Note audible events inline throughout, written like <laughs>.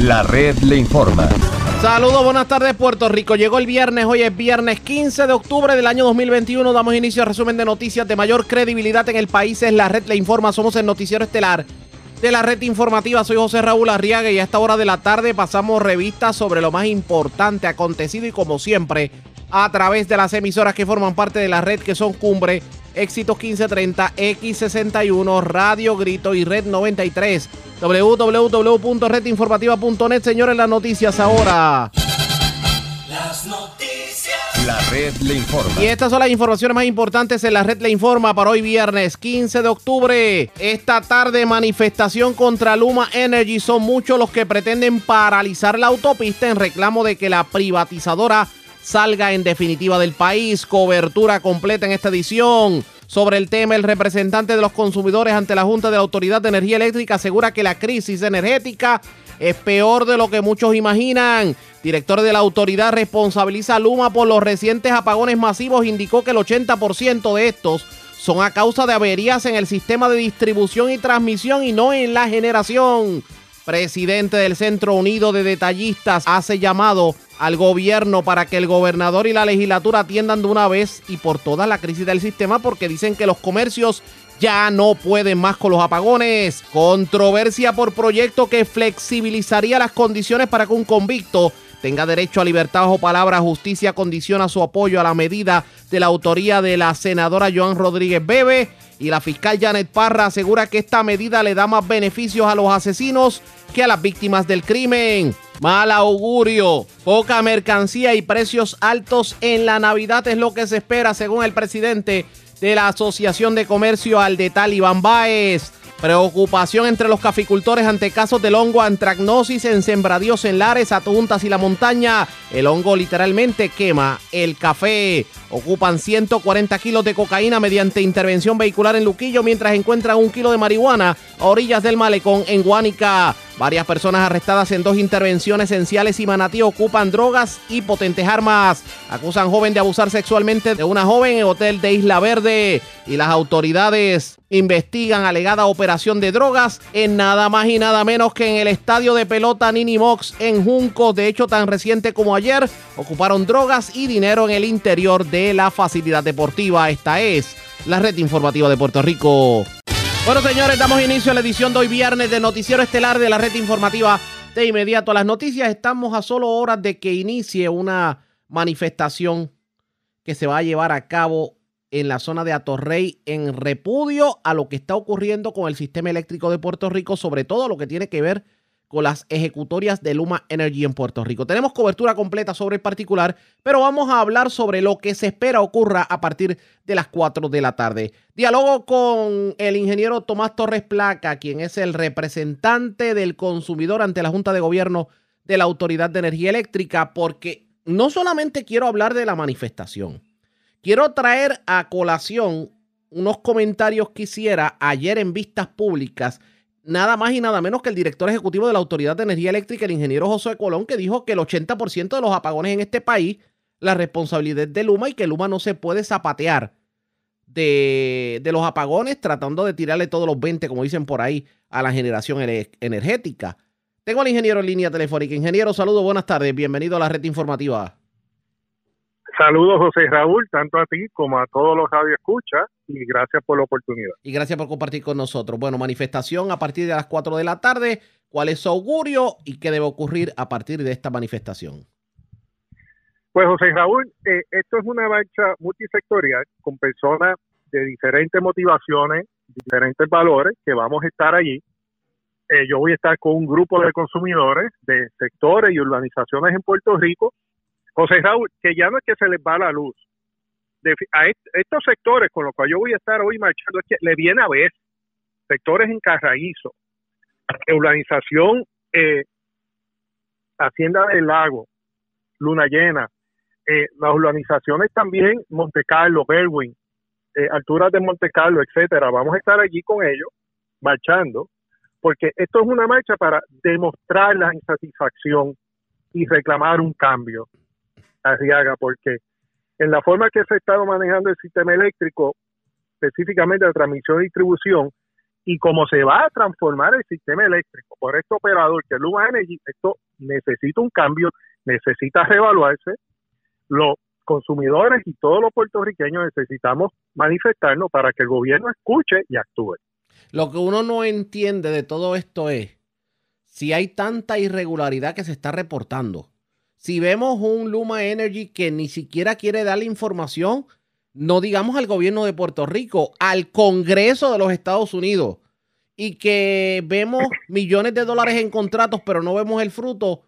La red le informa. Saludos, buenas tardes Puerto Rico. Llegó el viernes, hoy es viernes 15 de octubre del año 2021. Damos inicio al resumen de noticias de mayor credibilidad en el país. Es la red le informa. Somos el noticiero estelar de la red informativa. Soy José Raúl Arriaga y a esta hora de la tarde pasamos revistas sobre lo más importante acontecido y como siempre a través de las emisoras que forman parte de la red que son Cumbre, Éxitos 1530, X61, Radio Grito y Red 93. www.redinformativa.net. Señores, las noticias ahora. Las noticias. La red le informa. Y estas son las informaciones más importantes en la red le informa para hoy viernes 15 de octubre. Esta tarde manifestación contra Luma Energy. Son muchos los que pretenden paralizar la autopista en reclamo de que la privatizadora salga en definitiva del país. Cobertura completa en esta edición. Sobre el tema, el representante de los consumidores ante la Junta de la Autoridad de Energía Eléctrica asegura que la crisis energética es peor de lo que muchos imaginan. Director de la autoridad responsabiliza a Luma por los recientes apagones masivos. Indicó que el 80% de estos son a causa de averías en el sistema de distribución y transmisión y no en la generación. Presidente del Centro Unido de Detallistas hace llamado al gobierno para que el gobernador y la legislatura atiendan de una vez y por toda la crisis del sistema porque dicen que los comercios ya no pueden más con los apagones. Controversia por proyecto que flexibilizaría las condiciones para que un convicto tenga derecho a libertad bajo palabra. Justicia condiciona su apoyo a la medida de la autoría de la senadora Joan Rodríguez Bebe. Y la fiscal Janet Parra asegura que esta medida le da más beneficios a los asesinos que a las víctimas del crimen. Mal augurio, poca mercancía y precios altos en la Navidad es lo que se espera según el presidente de la Asociación de Comercio al de Iván Baez. Preocupación entre los caficultores ante casos del hongo antragnosis en sembradíos en Lares, Atuntas y la montaña. El hongo literalmente quema el café. Ocupan 140 kilos de cocaína mediante intervención vehicular en Luquillo mientras encuentran un kilo de marihuana a orillas del malecón en Guánica. Varias personas arrestadas en dos intervenciones esenciales y Manatí ocupan drogas y potentes armas. Acusan joven de abusar sexualmente de una joven en hotel de Isla Verde. Y las autoridades investigan alegada operación de drogas en nada más y nada menos que en el estadio de pelota Nini Mox en Junco. De hecho, tan reciente como ayer, ocuparon drogas y dinero en el interior de la facilidad deportiva. Esta es la red informativa de Puerto Rico. Bueno, señores, damos inicio a la edición de hoy viernes de Noticiero Estelar de la red informativa de inmediato a las noticias. Estamos a solo horas de que inicie una manifestación que se va a llevar a cabo en la zona de Atorrey en repudio a lo que está ocurriendo con el sistema eléctrico de Puerto Rico, sobre todo lo que tiene que ver con las ejecutorias de Luma Energy en Puerto Rico. Tenemos cobertura completa sobre el particular, pero vamos a hablar sobre lo que se espera ocurra a partir de las 4 de la tarde. Diálogo con el ingeniero Tomás Torres Placa, quien es el representante del consumidor ante la Junta de Gobierno de la Autoridad de Energía Eléctrica, porque no solamente quiero hablar de la manifestación, quiero traer a colación unos comentarios que hiciera ayer en vistas públicas nada más y nada menos que el director ejecutivo de la Autoridad de Energía Eléctrica, el ingeniero José Colón, que dijo que el 80% de los apagones en este país, la responsabilidad de Luma y que Luma no se puede zapatear de, los apagones tratando de tirarle todos los 20, como dicen por ahí, a la generación energética. Tengo al ingeniero en línea telefónica. Ingeniero, saludos, buenas tardes, bienvenido a la red informativa. Saludos, José Raúl, tanto a ti como a todos los escucha y gracias por la oportunidad. Y gracias por compartir con nosotros. Bueno, manifestación a partir de las 4 de la tarde. ¿Cuál es su augurio y qué debe ocurrir a partir de esta manifestación? Pues José Raúl, eh, esto es una marcha multisectorial con personas de diferentes motivaciones, diferentes valores que vamos a estar allí. Eh, yo voy a estar con un grupo de consumidores de sectores y urbanizaciones en Puerto Rico. José Raúl, que ya no es que se les va la luz, a estos sectores con los cuales yo voy a estar hoy marchando es que le viene a ver sectores en Carraízo, urbanización eh, Hacienda del Lago, Luna Llena, eh, las urbanizaciones también Monte Carlo, Berwin, eh, alturas de Monte Carlo, etcétera. Vamos a estar allí con ellos marchando, porque esto es una marcha para demostrar la insatisfacción y reclamar un cambio. Arriaga, porque en la forma que se ha estado manejando el sistema eléctrico, específicamente la transmisión y distribución, y cómo se va a transformar el sistema eléctrico por este operador que es Luma Energy, esto necesita un cambio, necesita reevaluarse. Los consumidores y todos los puertorriqueños necesitamos manifestarnos para que el gobierno escuche y actúe. Lo que uno no entiende de todo esto es si hay tanta irregularidad que se está reportando. Si vemos un Luma Energy que ni siquiera quiere dar la información no digamos al gobierno de Puerto Rico, al Congreso de los Estados Unidos, y que vemos millones de dólares en contratos, pero no vemos el fruto,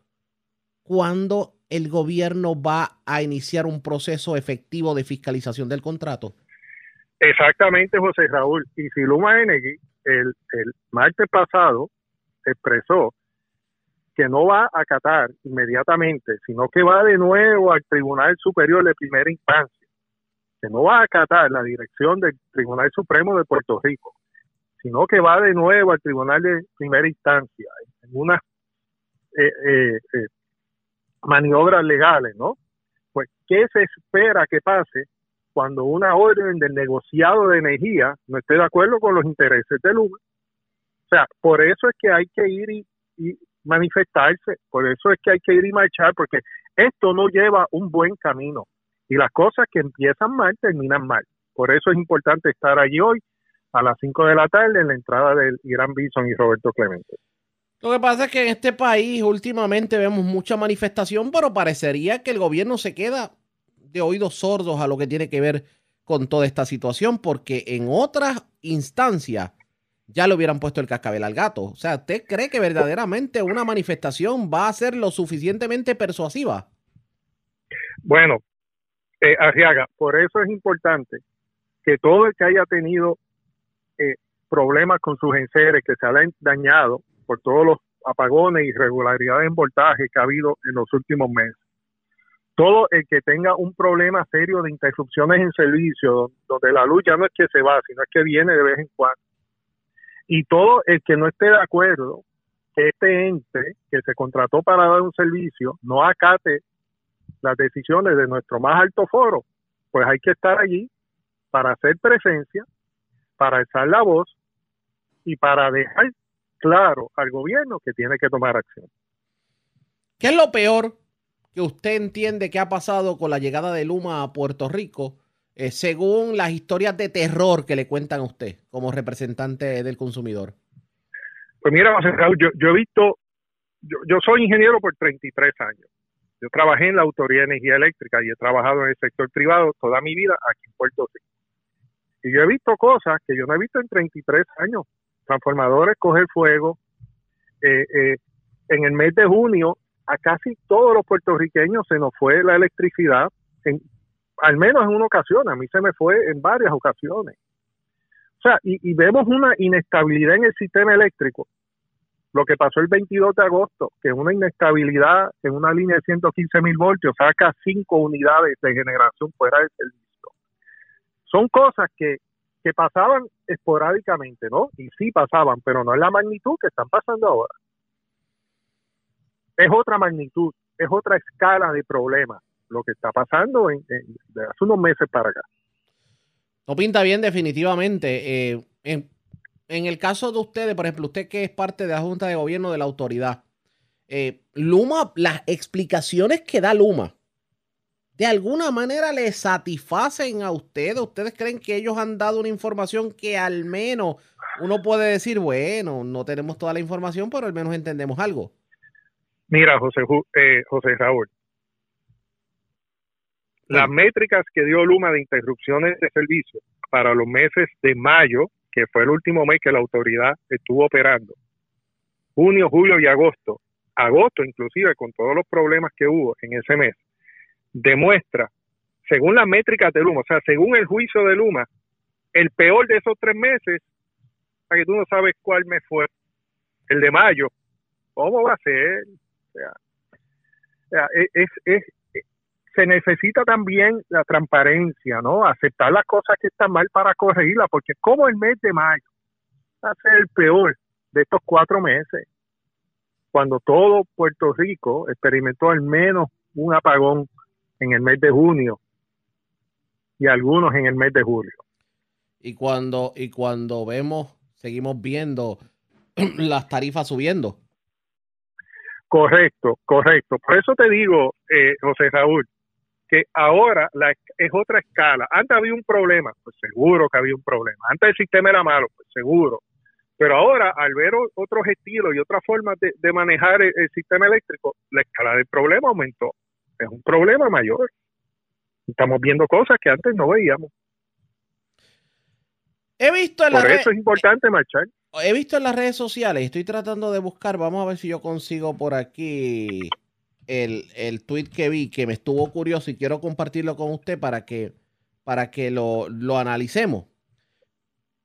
¿cuándo el gobierno va a iniciar un proceso efectivo de fiscalización del contrato? Exactamente, José Raúl. Y si Luma Energy el, el martes pasado expresó que no va a acatar inmediatamente, sino que va de nuevo al Tribunal Superior de Primera Instancia que no va a acatar la dirección del Tribunal Supremo de Puerto Rico, sino que va de nuevo al Tribunal de Primera Instancia en unas eh, eh, eh, maniobras legales, ¿no? Pues, ¿qué se espera que pase cuando una orden del negociado de energía no esté de acuerdo con los intereses del Luma? O sea, por eso es que hay que ir y manifestarse, por eso es que hay que ir y marchar, porque esto no lleva un buen camino. Y las cosas que empiezan mal terminan mal. Por eso es importante estar allí hoy a las 5 de la tarde en la entrada del Irán Bison y Roberto Clemente. Lo que pasa es que en este país últimamente vemos mucha manifestación, pero parecería que el gobierno se queda de oídos sordos a lo que tiene que ver con toda esta situación, porque en otras instancias ya le hubieran puesto el cascabel al gato. O sea, ¿usted cree que verdaderamente una manifestación va a ser lo suficientemente persuasiva? Bueno, eh, Arriaga, por eso es importante que todo el que haya tenido eh, problemas con sus enseres, que se hayan dañado por todos los apagones irregularidades en voltaje que ha habido en los últimos meses, todo el que tenga un problema serio de interrupciones en servicio, donde la luz ya no es que se va, sino es que viene de vez en cuando, y todo el que no esté de acuerdo que este ente que se contrató para dar un servicio no acate las decisiones de nuestro más alto foro, pues hay que estar allí para hacer presencia, para alzar la voz y para dejar claro al gobierno que tiene que tomar acción. ¿Qué es lo peor que usted entiende que ha pasado con la llegada de Luma a Puerto Rico, eh, según las historias de terror que le cuentan a usted como representante del consumidor? Pues mira, yo, yo he visto, yo, yo soy ingeniero por 33 años. Yo trabajé en la Autoridad de Energía Eléctrica y he trabajado en el sector privado toda mi vida aquí en Puerto Rico. Y yo he visto cosas que yo no he visto en 33 años. Transformadores coger fuego. Eh, eh, en el mes de junio, a casi todos los puertorriqueños se nos fue la electricidad, en, al menos en una ocasión. A mí se me fue en varias ocasiones. O sea, y, vemos una inestabilidad en el sistema eléctrico lo que pasó el 22 de agosto, que una inestabilidad en una línea de 115 mil voltios saca cinco unidades de generación fuera del servicio. Son cosas que pasaban esporádicamente, ¿no? Y sí pasaban, pero no es la magnitud que están pasando ahora. Es otra magnitud, es otra escala de problemas lo que está pasando en, hace unos meses para acá. No pinta bien definitivamente. Eh, en, en el caso de ustedes, por ejemplo, usted que es parte de la Junta de Gobierno de la autoridad, eh, Luma, las explicaciones que da Luma, ¿de alguna manera le satisfacen a ustedes? ¿Ustedes creen que ellos han dado una información que al menos uno puede decir, bueno, no tenemos toda la información, pero al menos entendemos algo? Mira, José, eh, José Raúl, las métricas que dio Luma de interrupciones de servicio para los meses de mayo que fue el último mes que la autoridad estuvo operando, junio, julio y agosto, agosto inclusive con todos los problemas que hubo en ese mes, demuestra, según las métricas de Luma, o sea, según el juicio de Luma, el peor de esos tres meses, para que tú no sabes cuál mes fue, el de mayo, ¿cómo va a ser? O sea, es, es, se necesita también la transparencia, ¿no? Aceptar las cosas que están mal para corregirlas, porque como el mes de mayo va a ser el peor de estos cuatro meses, cuando todo Puerto Rico experimentó al menos un apagón en el mes de junio y algunos en el mes de julio. Y cuando, y cuando vemos seguimos viendo <clears throat> las tarifas subiendo. Correcto, correcto. Por eso te digo, eh, José Raúl, que ahora la, es otra escala. Antes había un problema, pues seguro que había un problema. Antes el sistema era malo, pues seguro. Pero ahora, al ver otros estilos y otras formas de, manejar el, sistema eléctrico, la escala del problema aumentó. Es un problema mayor. Estamos viendo cosas que antes no veíamos. He visto en Por eso es importante marchar. He visto en las redes sociales, estoy tratando de buscar, vamos a ver si yo consigo por aquí el, el tweet que vi que me estuvo curioso y quiero compartirlo con usted para que, para que lo, lo analicemos.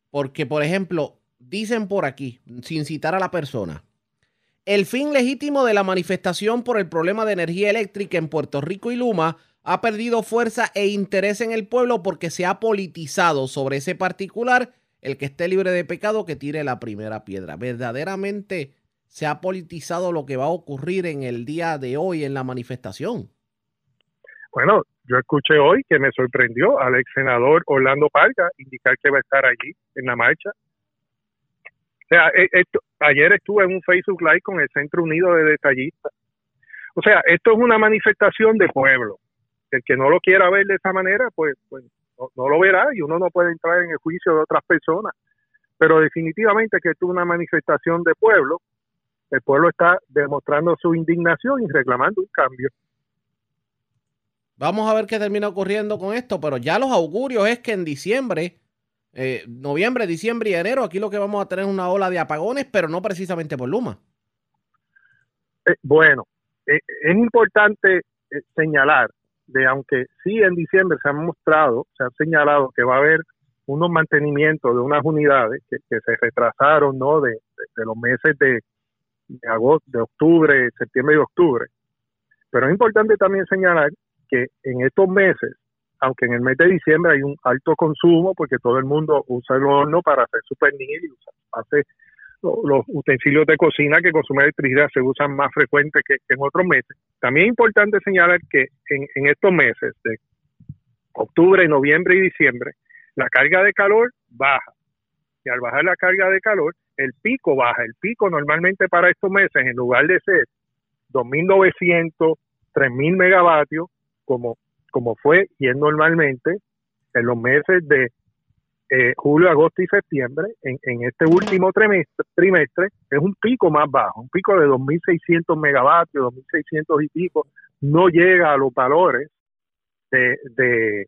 Porque, por ejemplo, dicen por aquí, sin citar a la persona, el fin legítimo de la manifestación por el problema de energía eléctrica en Puerto Rico y Luma ha perdido fuerza e interés en el pueblo porque se ha politizado sobre ese particular. El que esté libre de pecado que tire la primera piedra. Verdaderamente se ha politizado lo que va a ocurrir en el día de hoy en la manifestación. Bueno, yo escuché hoy que me sorprendió al ex senador Orlando Parga indicar que va a estar allí en la marcha. O sea, e, ayer estuve en un Facebook Live con el Centro Unido de Detallistas. O sea, esto es una manifestación de pueblo. El que no lo quiera ver de esa manera, pues, pues no, no lo verá y uno no puede entrar en el juicio de otras personas. Pero definitivamente que esto es una manifestación de pueblo el pueblo está demostrando su indignación y reclamando un cambio. Vamos a ver qué termina ocurriendo con esto, pero ya los augurios es que en diciembre, eh, noviembre, diciembre y enero, aquí lo que vamos a tener es una ola de apagones, pero no precisamente por Luma. Eh, bueno, eh, es importante señalar de aunque sí en diciembre se han mostrado, se ha señalado que va a haber unos mantenimientos de unas unidades que, se retrasaron, ¿no? de los meses de, de agosto, de octubre, septiembre y octubre. Pero es importante también señalar que en estos meses, aunque en el mes de diciembre hay un alto consumo, porque todo el mundo usa el horno para hacer su pernil y hace los utensilios de cocina que consumen electricidad se usan más frecuente que, en otros meses. También es importante señalar que en estos meses de octubre, noviembre y diciembre, la carga de calor baja. Y al bajar la carga de calor, el pico baja. El pico normalmente para estos meses, en lugar de ser 2.900, 3.000 megavatios, como, como fue y es normalmente en los meses de eh, julio, agosto y septiembre, en, en este último trimestre, trimestre, es un pico más bajo, un pico de 2.600 megavatios, 2.600 y pico, no llega a los valores de, de,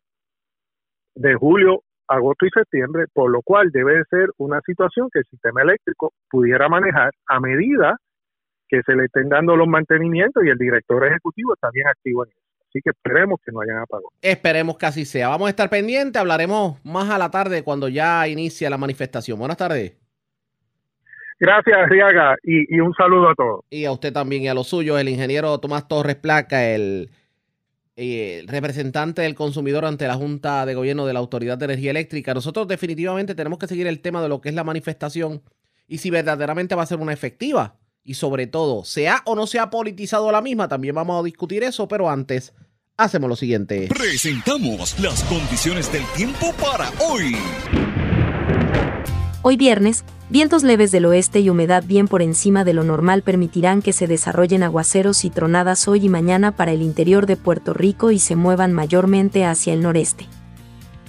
de julio agosto y septiembre, por lo cual debe ser una situación que el sistema eléctrico pudiera manejar a medida que se le estén dando los mantenimientos y el director ejecutivo está bien activo en eso. Así que esperemos que no hayan apagado. Esperemos que así sea. Vamos a estar pendientes, hablaremos más a la tarde cuando ya inicia la manifestación. Buenas tardes. Gracias, Riaga, y, y un saludo a todos. Y a usted también y a los suyos, el ingeniero Tomás Torres Placa, el el representante del consumidor ante la Junta de Gobierno de la Autoridad de Energía Eléctrica. Nosotros definitivamente tenemos que seguir el tema de lo que es la manifestación y si verdaderamente va a ser una efectiva. Y sobre todo, sea o no sea politizado la misma, también vamos a discutir eso, pero antes hacemos lo siguiente. Presentamos las condiciones del tiempo para hoy. Hoy viernes, vientos leves del oeste y humedad bien por encima de lo normal permitirán que se desarrollen aguaceros y tronadas hoy y mañana para el interior de Puerto Rico y se muevan mayormente hacia el noreste.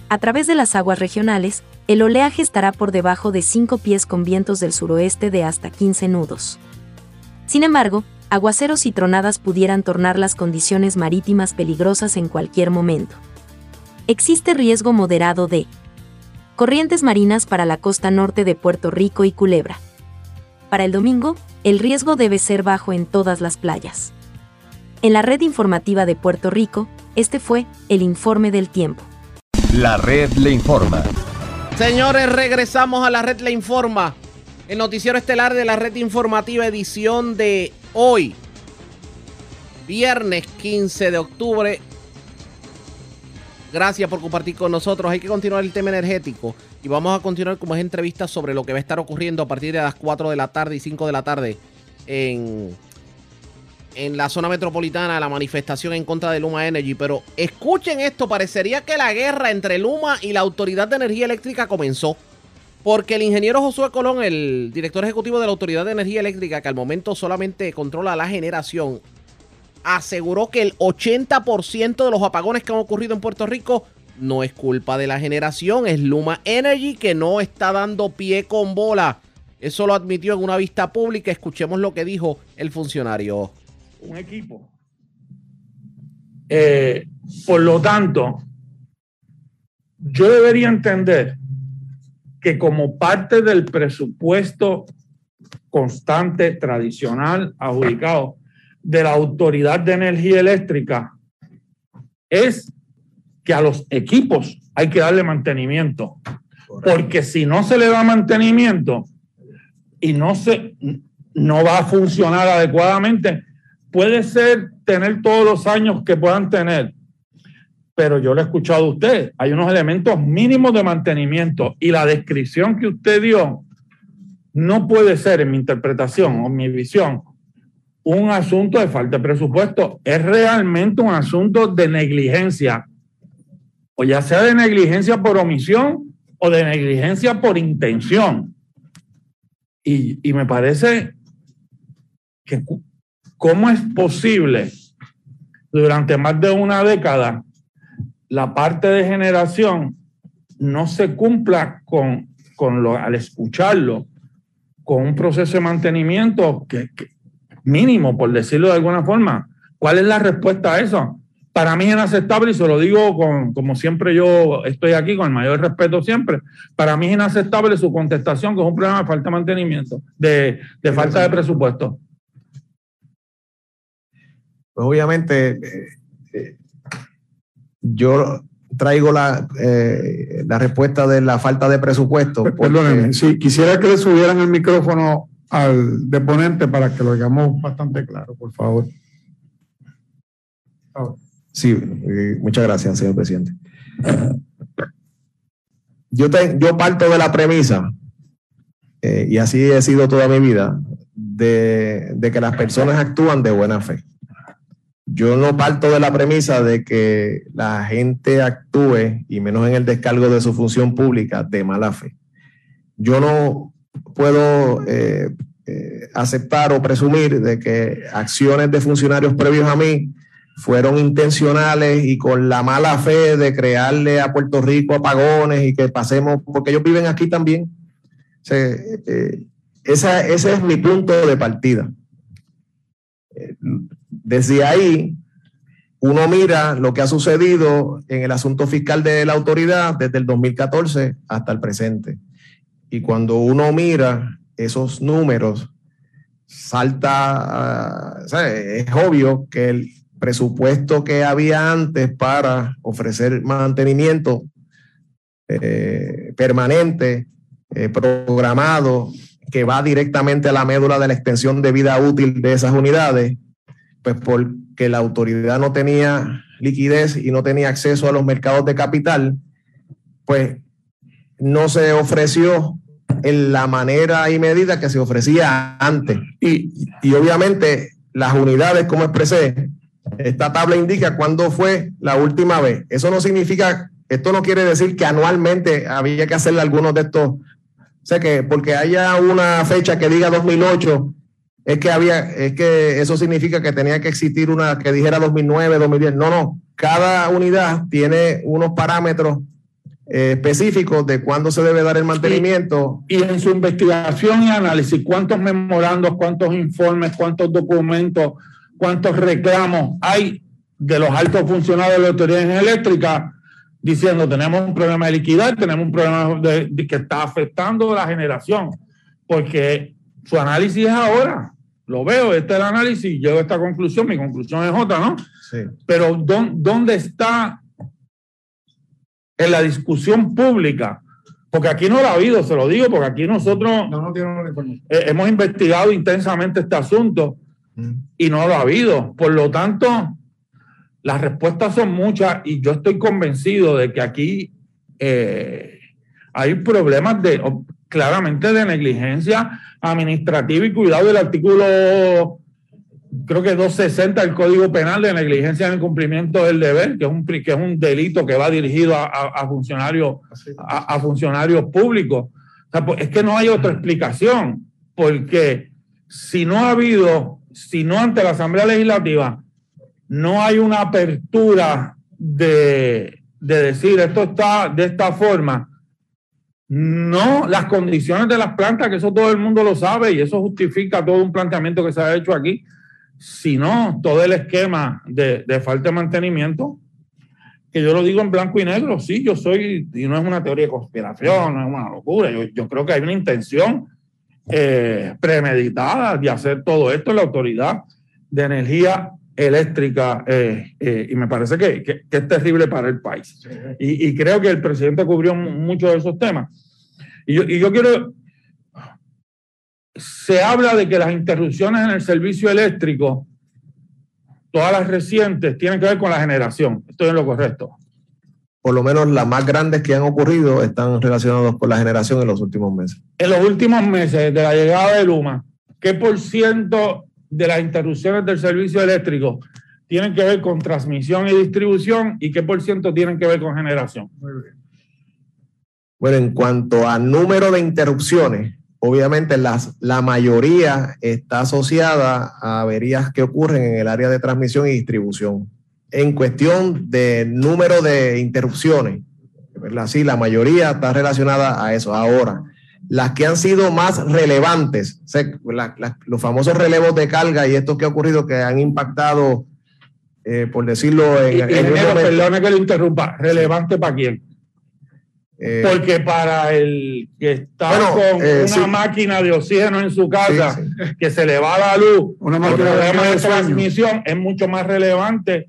A través de las aguas regionales, el oleaje estará por debajo de 5 pies con vientos del suroeste de hasta 15 nudos. Sin embargo, aguaceros y tronadas pudieran tornar las condiciones marítimas peligrosas en cualquier momento. Existe riesgo moderado de corrientes marinas para la costa norte de Puerto Rico y Culebra. Para el domingo, el riesgo debe ser bajo en todas las playas. En la red informativa de Puerto Rico, este fue el informe del tiempo. La red le informa. Señores, regresamos a la red le informa. El noticiero estelar de la red informativa edición de hoy, viernes 15 de octubre Gracias por compartir con nosotros. Hay que continuar el tema energético y vamos a continuar con más entrevistas sobre lo que va a estar ocurriendo a partir de las 4 de la tarde y 5 de la tarde en, en la zona metropolitana, la manifestación en contra de Luma Energy. Pero escuchen esto, parecería que la guerra entre Luma y la Autoridad de Energía Eléctrica comenzó. Porque el ingeniero Josué Colón, el director ejecutivo de la Autoridad de Energía Eléctrica, que al momento solamente controla la generación, aseguró que el 80% de los apagones que han ocurrido en Puerto Rico no es culpa de la generación, es Luma Energy que no está dando pie con bola. Eso lo admitió en una vista pública. Escuchemos lo que dijo el funcionario. Un equipo. Eh, por lo tanto, yo debería entender que como parte del presupuesto constante, tradicional, adjudicado de la Autoridad de Energía Eléctrica, es que a los equipos hay que darle mantenimiento. Porque si no se le da mantenimiento y no, se, no va a funcionar adecuadamente, puede ser tener todos los años que puedan tener, pero yo lo he escuchado a usted, hay unos elementos mínimos de mantenimiento y la descripción que usted dio no puede ser, en mi interpretación o mi visión, un asunto de falta de presupuesto, es realmente un asunto de negligencia, o ya sea de negligencia por omisión o de negligencia por intención. Y, y me parece que cómo es posible durante más de una década la parte de generación no se cumpla con, con lo, al escucharlo, con un proceso de mantenimiento que, mínimo, por decirlo de alguna forma. ¿Cuál es la respuesta a eso? Para mí es inaceptable y se lo digo con, como siempre yo estoy aquí, con el mayor respeto siempre. Para mí es inaceptable su contestación que es un problema de falta de mantenimiento, de, de falta de presupuesto. Pues obviamente eh, eh, yo traigo la, eh, la respuesta de la falta de presupuesto. Perdónenme, sí, quisiera que le subieran el micrófono al deponente para que lo digamos bastante claro, por favor. Sí, eh, muchas gracias, señor presidente. Yo, yo parto de la premisa, eh, y así he sido toda mi vida, de, de que las personas actúan de buena fe yo no parto de la premisa de que la gente actúe, y menos en el descargo de su función pública, de mala fe. Yo no puedo eh, eh, aceptar o presumir de que acciones de funcionarios previos a mí fueron intencionales y con la mala fe de crearle a Puerto Rico apagones y que pasemos, porque ellos viven aquí también. Eh, ese es mi punto de partida. Desde ahí, uno mira lo que ha sucedido en el asunto fiscal de la autoridad desde el 2014 hasta el presente. Y cuando uno mira esos números, salta, es obvio que el presupuesto que había antes para ofrecer mantenimiento eh, permanente, eh, programado, que va directamente a la médula de la extensión de vida útil de esas unidades, pues porque la autoridad no tenía liquidez y no tenía acceso a los mercados de capital, pues no se ofreció en la manera y medida que se ofrecía antes. Y, y obviamente las unidades, como expresé, esta tabla indica cuándo fue la última vez. Eso no significa, esto no quiere decir que anualmente había que hacerle algunos de estos, o sea que porque haya una fecha que diga 2008, es que había, es que eso significa que tenía que existir una que dijera 2009, 2010. No, no. Cada unidad tiene unos parámetros eh, específicos de cuándo se debe dar el mantenimiento. Y en su investigación y análisis, ¿cuántos memorandos, cuántos informes, cuántos documentos, cuántos reclamos hay de los altos funcionarios de la autoridad eléctrica diciendo tenemos un problema de liquidez, tenemos un problema de, que está afectando la generación? Porque su análisis es ahora. Lo veo, este es el análisis, llego a esta conclusión, mi conclusión es otra, ¿no? Sí. Pero ¿dónde está en la discusión pública? Porque aquí no lo ha habido, se lo digo, porque aquí nosotros hemos investigado intensamente este asunto mm. y no lo ha habido. Por lo tanto, las respuestas son muchas y yo estoy convencido de que aquí eh, hay problemas de claramente de negligencia administrativa y cuidado del artículo, creo que 260 del Código Penal de negligencia en el cumplimiento del deber, que es un, que es un delito que va dirigido a, funcionarios, a, funcionarios públicos. pues, es que no hay otra explicación, porque si no ha habido, si no ante la Asamblea Legislativa, no hay una apertura de, de decir esto está de esta forma, no las condiciones de las plantas, que eso todo el mundo lo sabe y eso justifica todo un planteamiento que se ha hecho aquí, sino todo el esquema de, de falta de mantenimiento, que yo lo digo en blanco y negro, sí, yo soy, y no es una teoría de conspiración, no es una locura, yo, yo creo que hay una intención eh, premeditada de hacer todo esto en la autoridad de energía eléctrica eh, eh, y me parece que, que, es terrible para el país. Y, y, creo que el presidente cubrió muchos de esos temas. Y yo, y yo quiero, se habla de que las interrupciones en el servicio eléctrico todas las recientes tienen que ver con la generación. Estoy en lo correcto. Por lo menos las más grandes que han ocurrido están relacionadas con la generación en los últimos meses. En los últimos meses de la llegada de Luma, ¿qué por ciento de las interrupciones del servicio eléctrico tienen que ver con transmisión y distribución y qué por ciento tienen que ver con generación? Bueno, en cuanto a número de interrupciones, obviamente las, la mayoría está asociada a averías que ocurren en el área de transmisión y distribución. En cuestión de número de interrupciones, ¿verdad? sí, la mayoría está relacionada a eso. Ahora, las que han sido más relevantes, la, la, los famosos relevos de carga y estos que ha ocurrido que han impactado, eh, por decirlo en... En, en que lo interrumpa, ¿relevante para quién? Eh, Porque para el que está con eh, una sí. máquina de oxígeno en su casa, sí, sí. que se le va la luz, una máquina de, de transmisión es mucho más relevante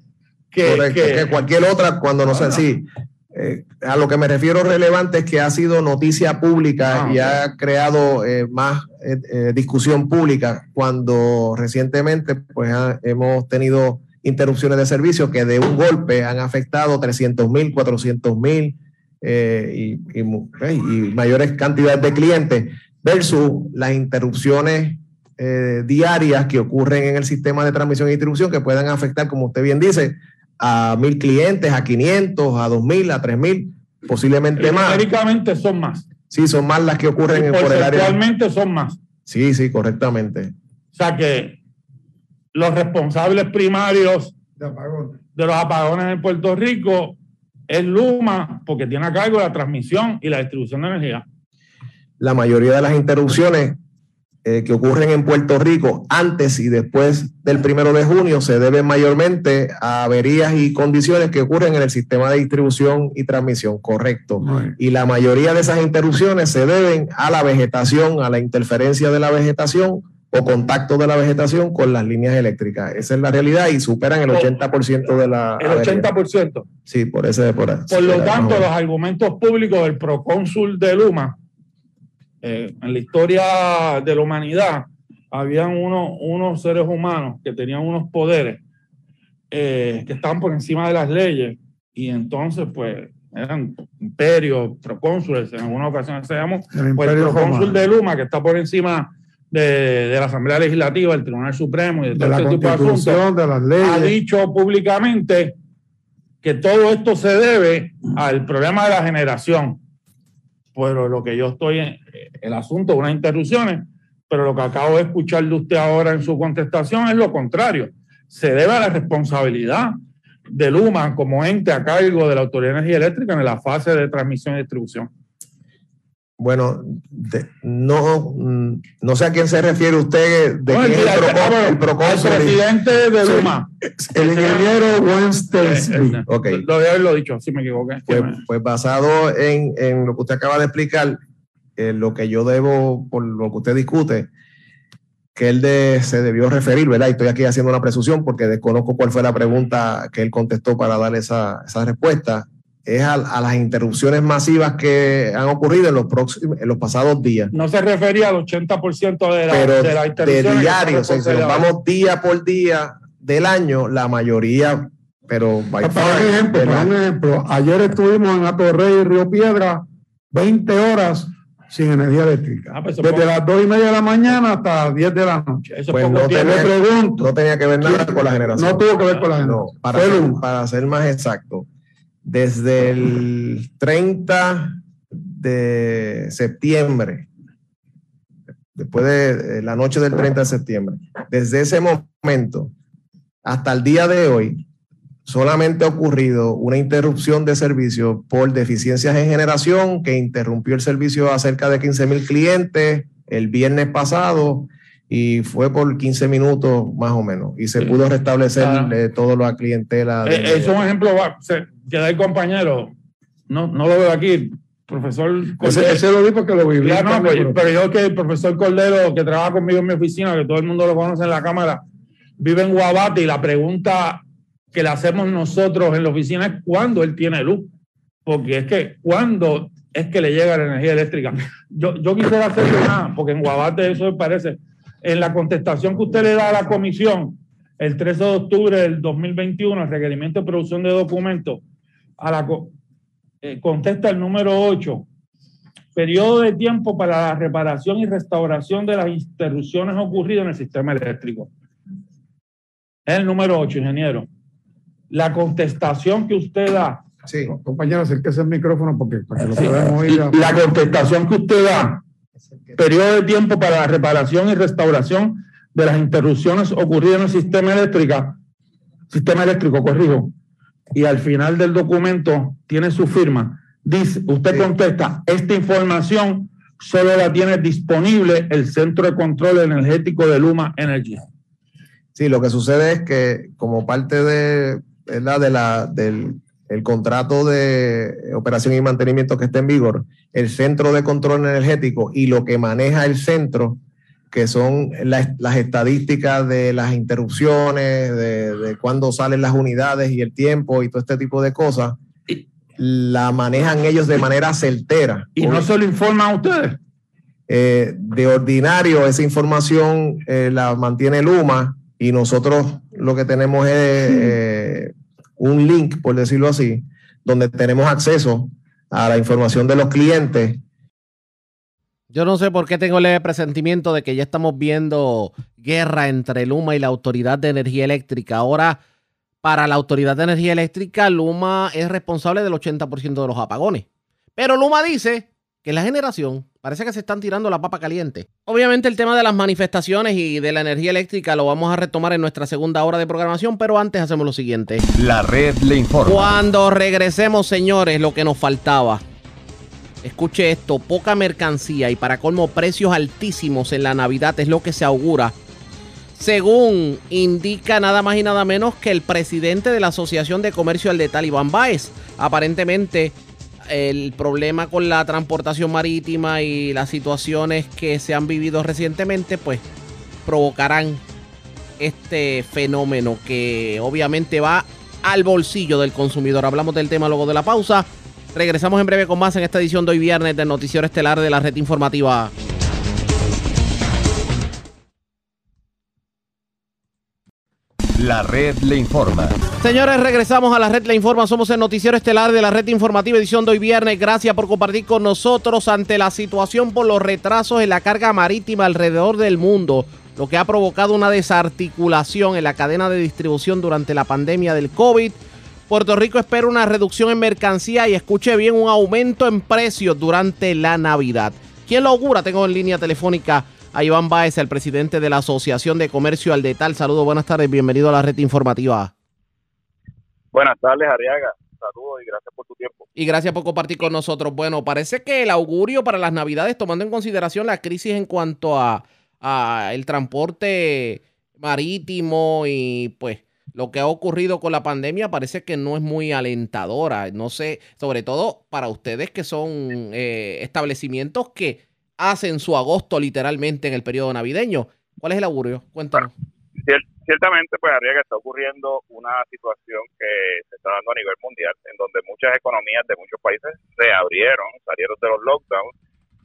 que, Correcto, que, que cualquier otra cuando no sé si eh, a lo que me refiero relevante es que ha sido noticia pública ah, y ha creado eh, más eh, discusión pública cuando recientemente pues ha, hemos tenido interrupciones de servicio que de un golpe han afectado 300 mil, 400 mil eh, y, y, y, mayores cantidades de clientes versus las interrupciones eh, diarias que ocurren en el sistema de transmisión y distribución que puedan afectar, como usted bien dice, a mil clientes, a 500, a 2000, a 3000, posiblemente más. Numéricamente son más. Sí, son más las que ocurren y por el área. Actualmente son más. Sí, sí, correctamente. O sea que los responsables primarios de los apagones en Puerto Rico es Luma porque tiene a cargo la transmisión y la distribución de energía. La mayoría de las interrupciones eh, que ocurren en Puerto Rico antes y después del primero de junio se deben mayormente a averías y condiciones que ocurren en el sistema de distribución y transmisión, correcto. Right. Y la mayoría de esas interrupciones se deben a la vegetación, a la interferencia de la vegetación o contacto de la vegetación con las líneas eléctricas. Esa es la realidad y superan el 80% de la... El 80%. Sí, por ese... Por, por lo tanto, los argumentos públicos del procónsul de Luma, eh, en la historia de la humanidad, habían uno, unos seres humanos que tenían unos poderes eh, que estaban por encima de las leyes y entonces pues eran imperios, procónsules, en algunas ocasiones se llamó, pues el procónsul de Luma que está por encima de, de, la Asamblea Legislativa, del Tribunal Supremo y de, de todo ese tipo de asuntos, de las leyes. ha dicho públicamente que todo esto se debe al problema de la generación. Pero lo que yo estoy en el asunto de unas interrupciones, pero lo que acabo de escuchar de usted ahora en su contestación es lo contrario. Se debe a la responsabilidad de Luma como ente a cargo de la Autoridad de Energía Eléctrica en la fase de transmisión y distribución. Bueno, de, no, no sé a quién se refiere usted. De no, el, el, procon, el, presidente de Luma. El, ingeniero Weinstein. Eh, okay. Lo de haberlo dicho, si me equivoqué. Pues, pues basado en, en, lo que usted acaba de explicar, eh, lo que yo debo, por lo que usted discute, que él de, se debió referir, ¿verdad? Y estoy aquí haciendo una presunción porque desconozco cuál fue la pregunta que él contestó para dar esa, esa respuesta es a, a, las interrupciones masivas que han ocurrido en los, próximos, en los pasados días. No se refería al 80% de la, Pero de la interrupción. De diario, o sea, si nos vamos día por día del año, la mayoría, pero... Para, para un ejemplo, para un ejemplo, ayer estuvimos en Atorrey y Río Piedra 20 horas sin energía eléctrica. Ah, pues Desde poco. las 2 y media de la mañana hasta las 10 de la noche. Eso pues no tenía, pregunto, no tenía que ver nada con la generación. No tuvo que ver con la generación. No, para, ser, para ser más exacto, desde el 30 de septiembre, después de la noche del 30 de septiembre, desde ese momento hasta el día de hoy, solamente ha ocurrido una interrupción de servicio por deficiencias en generación que interrumpió el servicio a cerca de 15 mil clientes el viernes pasado y fue por 15 minutos más o menos y se pudo restablecer todo la clientela. Eh, es un ejemplo que da el compañero, no, no lo veo aquí, profesor Cordero. Ese, lo vi porque lo vi. no, pero, yo que el profesor Cordero que trabaja conmigo en mi oficina, que todo el mundo lo conoce en la cámara, vive en Guabate y la pregunta que le hacemos nosotros en la oficina es cuándo él tiene luz. Porque es que cuándo es que le llega la energía eléctrica. Yo, yo quisiera hacer una, porque en Guabate eso me parece, en la contestación que usted le da a la comisión el 13 de octubre del 2021, el requerimiento de producción de documentos, a la, eh, contesta el número 8, periodo de tiempo para la reparación y restauración de las interrupciones ocurridas en el sistema eléctrico. Es el número 8, ingeniero la contestación que usted da. Sí, compañero, acérquese el micrófono porque para que lo podamos oír. La contestación que usted da, periodo de tiempo para la reparación y restauración de las interrupciones ocurridas en el sistema eléctrico, sistema eléctrico, corrijo, y al final del documento tiene su firma. Dice, usted contesta, esta información solo la tiene disponible el Centro de Control Energético de Luma Energy. Sí, lo que sucede es que como parte de la de la, del el contrato de operación y mantenimiento que está en vigor, el centro de control energético y lo que maneja el centro, que son las estadísticas de las interrupciones, de, de cuándo salen las unidades y el tiempo y todo este tipo de cosas, la manejan ellos de manera certera. ¿Y no se lo informan a ustedes? Eh, de ordinario, esa información eh, la mantiene Luma y nosotros lo que tenemos es eh, un link, por decirlo así, donde tenemos acceso a la información de los clientes. Yo no sé por qué tengo el presentimiento de que ya estamos viendo guerra entre Luma y la Autoridad de Energía Eléctrica. Ahora, para la Autoridad de Energía Eléctrica, Luma es responsable del 80% de los apagones. Pero Luma dice que la generación parece que se están tirando la papa caliente. Obviamente el tema de las manifestaciones y de la energía eléctrica lo vamos a retomar en nuestra segunda hora de programación, pero antes hacemos lo siguiente. La red le informa. Cuando regresemos, señores, lo que nos faltaba. Escuche esto, poca mercancía y para colmo precios altísimos en la Navidad es lo que se augura. Según indica nada más y nada menos que el presidente de la Asociación de Comercio al de Talibán Baez. Aparentemente el problema con la transportación marítima y las situaciones que se han vivido recientemente, pues provocarán este fenómeno que obviamente va al bolsillo del consumidor. Hablamos del tema luego de la pausa. Regresamos en breve con más en esta edición de hoy viernes del Noticiero Estelar de la Red Informativa. La red le informa. Señores, regresamos a la red le informa. Somos el noticiero estelar de la red informativa edición de hoy viernes. Gracias por compartir con nosotros ante la situación por los retrasos en la carga marítima alrededor del mundo, lo que ha provocado una desarticulación en la cadena de distribución durante la pandemia del COVID. Puerto Rico espera una reducción en mercancía y escuche bien un aumento en precios durante la Navidad. ¿Quién lo augura? Tengo en línea telefónica a Iván Baez, el presidente de la Asociación de Comercio al Detal. Saludos, buenas tardes, bienvenido a la red informativa. Buenas tardes, Ariaga. Saludos y gracias por tu tiempo. Y gracias por compartir con nosotros. Bueno, parece que el augurio para las Navidades, tomando en consideración la crisis en cuanto a, a el transporte marítimo y pues lo que ha ocurrido con la pandemia parece que no es muy alentadora. No sé, sobre todo para ustedes que son eh, establecimientos que hacen su agosto literalmente en el periodo navideño. ¿Cuál es el augurio? Cuéntanos. Ciertamente, pues que está ocurriendo una situación que se está dando a nivel mundial, en donde muchas economías de muchos países reabrieron, salieron de los lockdowns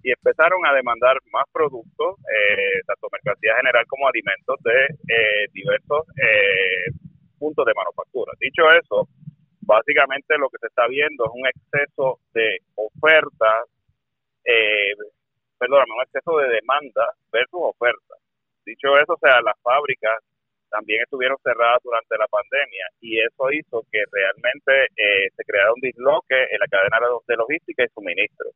y empezaron a demandar más productos, eh, tanto mercancía general como alimentos de eh, diversos eh, puntos de manufactura. Dicho eso, básicamente lo que se está viendo es un exceso de ofertas eh, perdóname, un exceso de demanda versus oferta. Dicho eso, o sea, las fábricas también estuvieron cerradas durante la pandemia y eso hizo que realmente eh, se creara un disloque en la cadena de logística y suministro.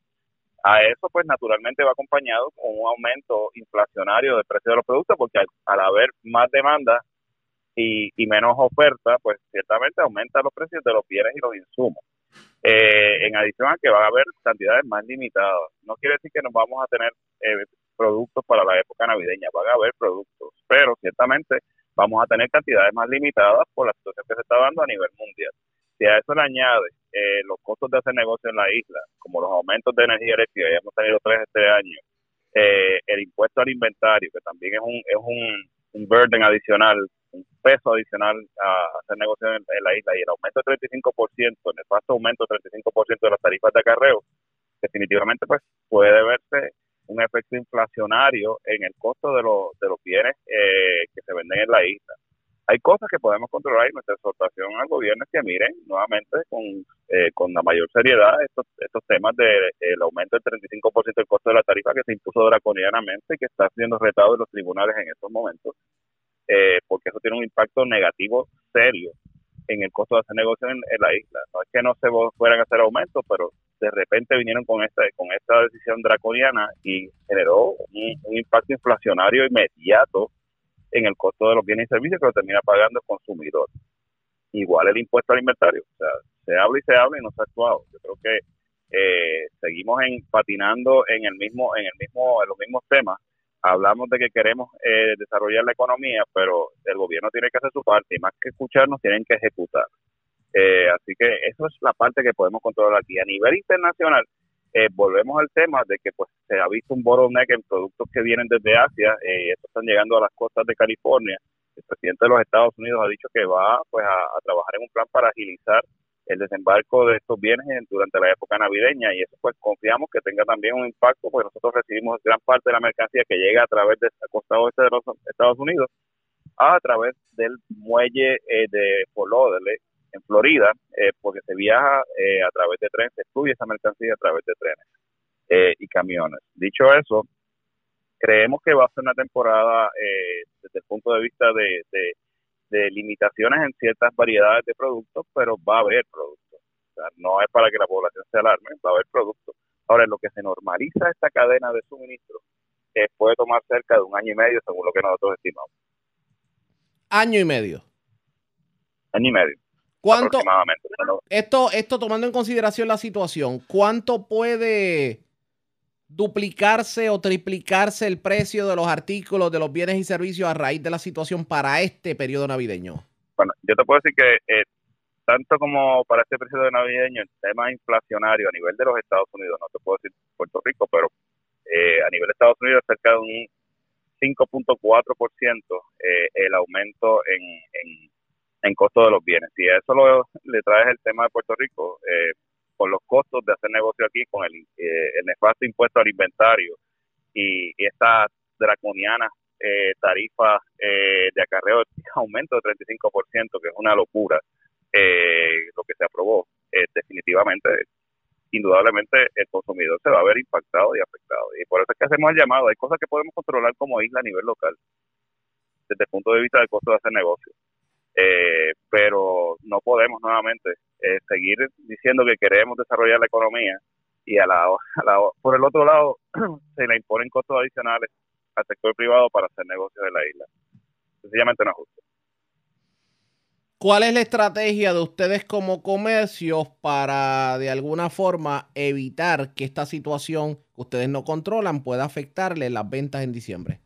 A eso, pues naturalmente va acompañado con un aumento inflacionario del precio de los productos, porque al, haber más demanda y, menos oferta, pues ciertamente aumenta los precios de los bienes y los insumos. Eh, en adición a que va a haber cantidades más limitadas. No quiere decir que nos vamos a tener eh, productos para la época navideña, van a haber productos, pero ciertamente vamos a tener cantidades más limitadas por la situación que se está dando a nivel mundial. Si a eso le añade eh, los costos de hacer negocio en la isla, como los aumentos de energía eléctrica, ya hemos tenido tres este año, eh, el impuesto al inventario, que también es un, es un, un burden adicional, un peso adicional a hacer negocio en, la isla, y el aumento del 35%, el nefasto aumento del 35% de las tarifas de acarreo, definitivamente pues puede verse un efecto inflacionario en el costo de, los de los bienes eh, que se venden en la isla hay cosas que podemos controlar y nuestra exhortación al gobierno es que miren nuevamente con, eh, con la mayor seriedad estos, estos temas del de, el aumento del 35% del costo de la tarifa que se impuso draconianamente y que está siendo retado en los tribunales en estos momentos, eh, porque eso tiene un impacto negativo serio en el costo de hacer negocio en, la isla. No es que no se fueran a hacer aumentos, pero de repente vinieron con esta, con esta decisión draconiana y generó un impacto inflacionario inmediato en el costo de los bienes y servicios que lo termina pagando el consumidor. Igual el impuesto al inventario, o sea, se habla y se habla y no se ha actuado. Yo creo que eh, seguimos en, patinando en el mismo, en el mismo, en los mismos temas. Hablamos de que queremos eh, desarrollar la economía, pero el gobierno tiene que hacer su parte y más que escucharnos tienen que ejecutar. Eh, así que eso es la parte que podemos controlar aquí. A nivel internacional, eh, volvemos al tema de que pues se ha visto un bottleneck en productos que vienen desde Asia eh, estos están llegando a las costas de California. El presidente de los Estados Unidos ha dicho que va pues a, trabajar en un plan para agilizar el desembarco de estos bienes durante la época navideña y eso pues confiamos que tenga también un impacto porque nosotros recibimos gran parte de la mercancía que llega a través de la costa oeste de los Estados Unidos a través del muelle eh, de Fort en Florida, eh, porque se viaja eh, a través de trenes, se fluye esa mercancía a través de trenes eh, y camiones. Dicho eso, creemos que va a ser una temporada desde el punto de vista de, limitaciones en ciertas variedades de productos, pero va a haber productos. O sea, no es para que la población se alarme, va a haber productos. Ahora, lo que se normaliza esta cadena de suministro, puede tomar cerca de un año y medio, según lo que nosotros estimamos. Año y medio. Año y medio. ¿Cuánto? Esto, esto tomando en consideración la situación, ¿cuánto puede duplicarse o triplicarse el precio de los artículos, de los bienes y servicios a raíz de la situación para este periodo navideño? Bueno, yo te puedo decir que eh, tanto como para este periodo navideño, el tema inflacionario a nivel de los Estados Unidos, no te puedo decir Puerto Rico, pero eh, a nivel de Estados Unidos cerca de un 5.4% eh, el aumento en en costo de los bienes. Si a eso lo, le traes el tema de Puerto Rico, eh, con los costos de hacer negocio aquí, con el, eh, el nefasto impuesto al inventario y, esta draconiana eh, tarifa eh, de acarreo <laughs> aumento de 35%, que es una locura, lo que se aprobó, definitivamente, indudablemente el consumidor se va a ver impactado y afectado. Y por eso es que hacemos el llamado. Hay cosas que podemos controlar como isla a nivel local, desde el punto de vista del costo de hacer negocio eh, pero no podemos nuevamente eh, seguir diciendo que queremos desarrollar la economía y a la, por el otro lado <clears throat> se le imponen costos adicionales al sector privado para hacer negocios en la isla. Sencillamente no es justo. ¿Cuál es la estrategia de ustedes como comercios para de alguna forma evitar que esta situación que ustedes no controlan pueda afectarle las ventas en diciembre?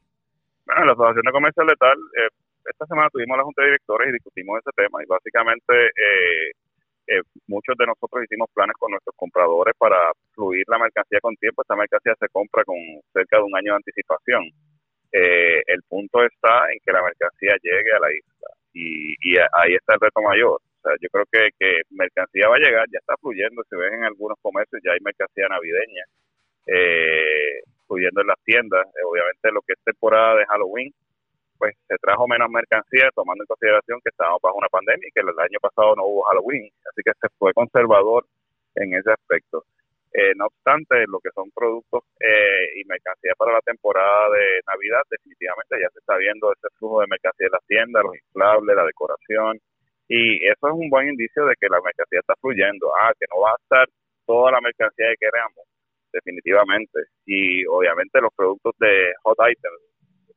Bueno, la Asociación de Comercio Letal eh, esta semana tuvimos la Junta de Directores y discutimos ese tema y básicamente eh, eh, muchos de nosotros hicimos planes con nuestros compradores para fluir la mercancía con tiempo. Esta mercancía se compra con cerca de un año de anticipación. Eh, el punto está en que la mercancía llegue a la isla y, ahí está el reto mayor. O sea, yo creo que, que mercancía va a llegar, ya está fluyendo, se ven en algunos comercios, ya hay mercancía navideña fluyendo en las tiendas. obviamente lo que es temporada de Halloween, pues se trajo menos mercancía tomando en consideración que estábamos bajo una pandemia y que el año pasado no hubo Halloween, así que se fue conservador en ese aspecto. Eh, no obstante, lo que son productos eh, y mercancía para la temporada de Navidad, definitivamente ya se está viendo ese flujo de mercancía en las tiendas, los inflables, la decoración, y eso es un buen indicio de que la mercancía está fluyendo. Ah, que no va a estar toda la mercancía que queremos, definitivamente. Y obviamente los productos de hot items,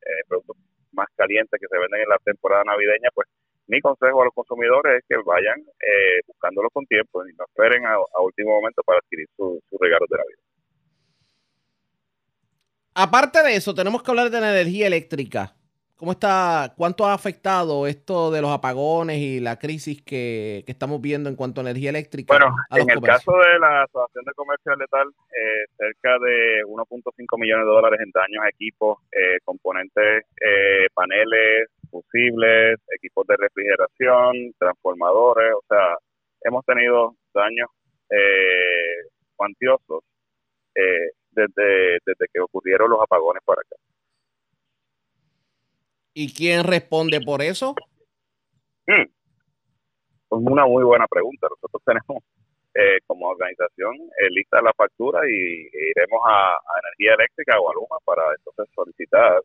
eh, productos más calientes que se venden en la temporada navideña, pues mi consejo a los consumidores es que vayan eh, buscándolos con tiempo y no esperen a, último momento para adquirir sus su regalos de Navidad. Aparte de eso, tenemos que hablar de la energía eléctrica. ¿Cómo está, cuánto ha afectado esto de los apagones y la crisis que, estamos viendo en cuanto a energía eléctrica? Bueno, en el caso de la Asociación de Comercio Letal, eh, cerca de 1.5 millones de dólares en daños a equipos, eh, componentes, eh, paneles, fusibles, equipos de refrigeración, transformadores, o sea, hemos tenido daños cuantiosos desde, desde que ocurrieron los apagones para acá. ¿Y quién responde por eso? Hmm. Es una muy buena pregunta. Nosotros tenemos eh, como organización eh, lista la factura y iremos a, Energía Eléctrica o a Luma para entonces solicitar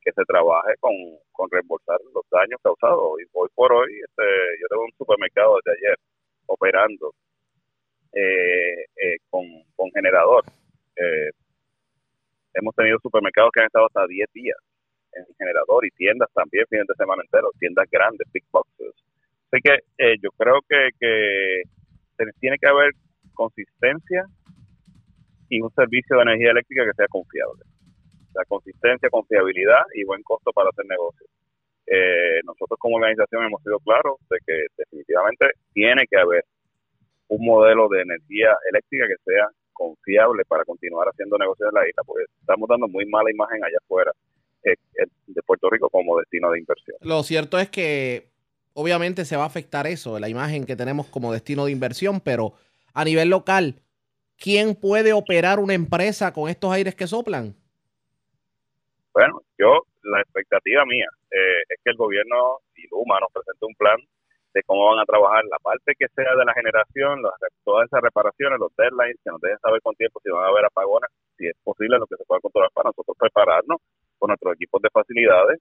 que se trabaje con, reembolsar los daños causados. Y hoy por hoy, este, yo tengo un supermercado desde ayer operando eh, con, con generador. hemos tenido supermercados que han estado hasta 10 días en generador y tiendas también fines de semana entero, tiendas grandes, big boxes. Así que eh, yo creo que, que tiene que haber consistencia y un servicio de energía eléctrica que sea confiable. La consistencia, confiabilidad y buen costo para hacer negocios. Eh, nosotros como organización hemos sido claros de que definitivamente tiene que haber un modelo de energía eléctrica que sea confiable para continuar haciendo negocios en la isla, porque estamos dando muy mala imagen allá afuera de Puerto Rico como destino de inversión. Lo cierto es que obviamente se va a afectar eso, la imagen que tenemos como destino de inversión, pero a nivel local, ¿quién puede operar una empresa con estos aires que soplan? Bueno, yo, la expectativa mía eh, es que el gobierno y Luma nos presente un plan de cómo van a trabajar la parte que sea de la generación, todas esas reparaciones, los deadlines, que nos dejen saber con tiempo si van a haber apagones, si es posible lo que se pueda controlar para nosotros prepararnos con nuestros equipos de facilidades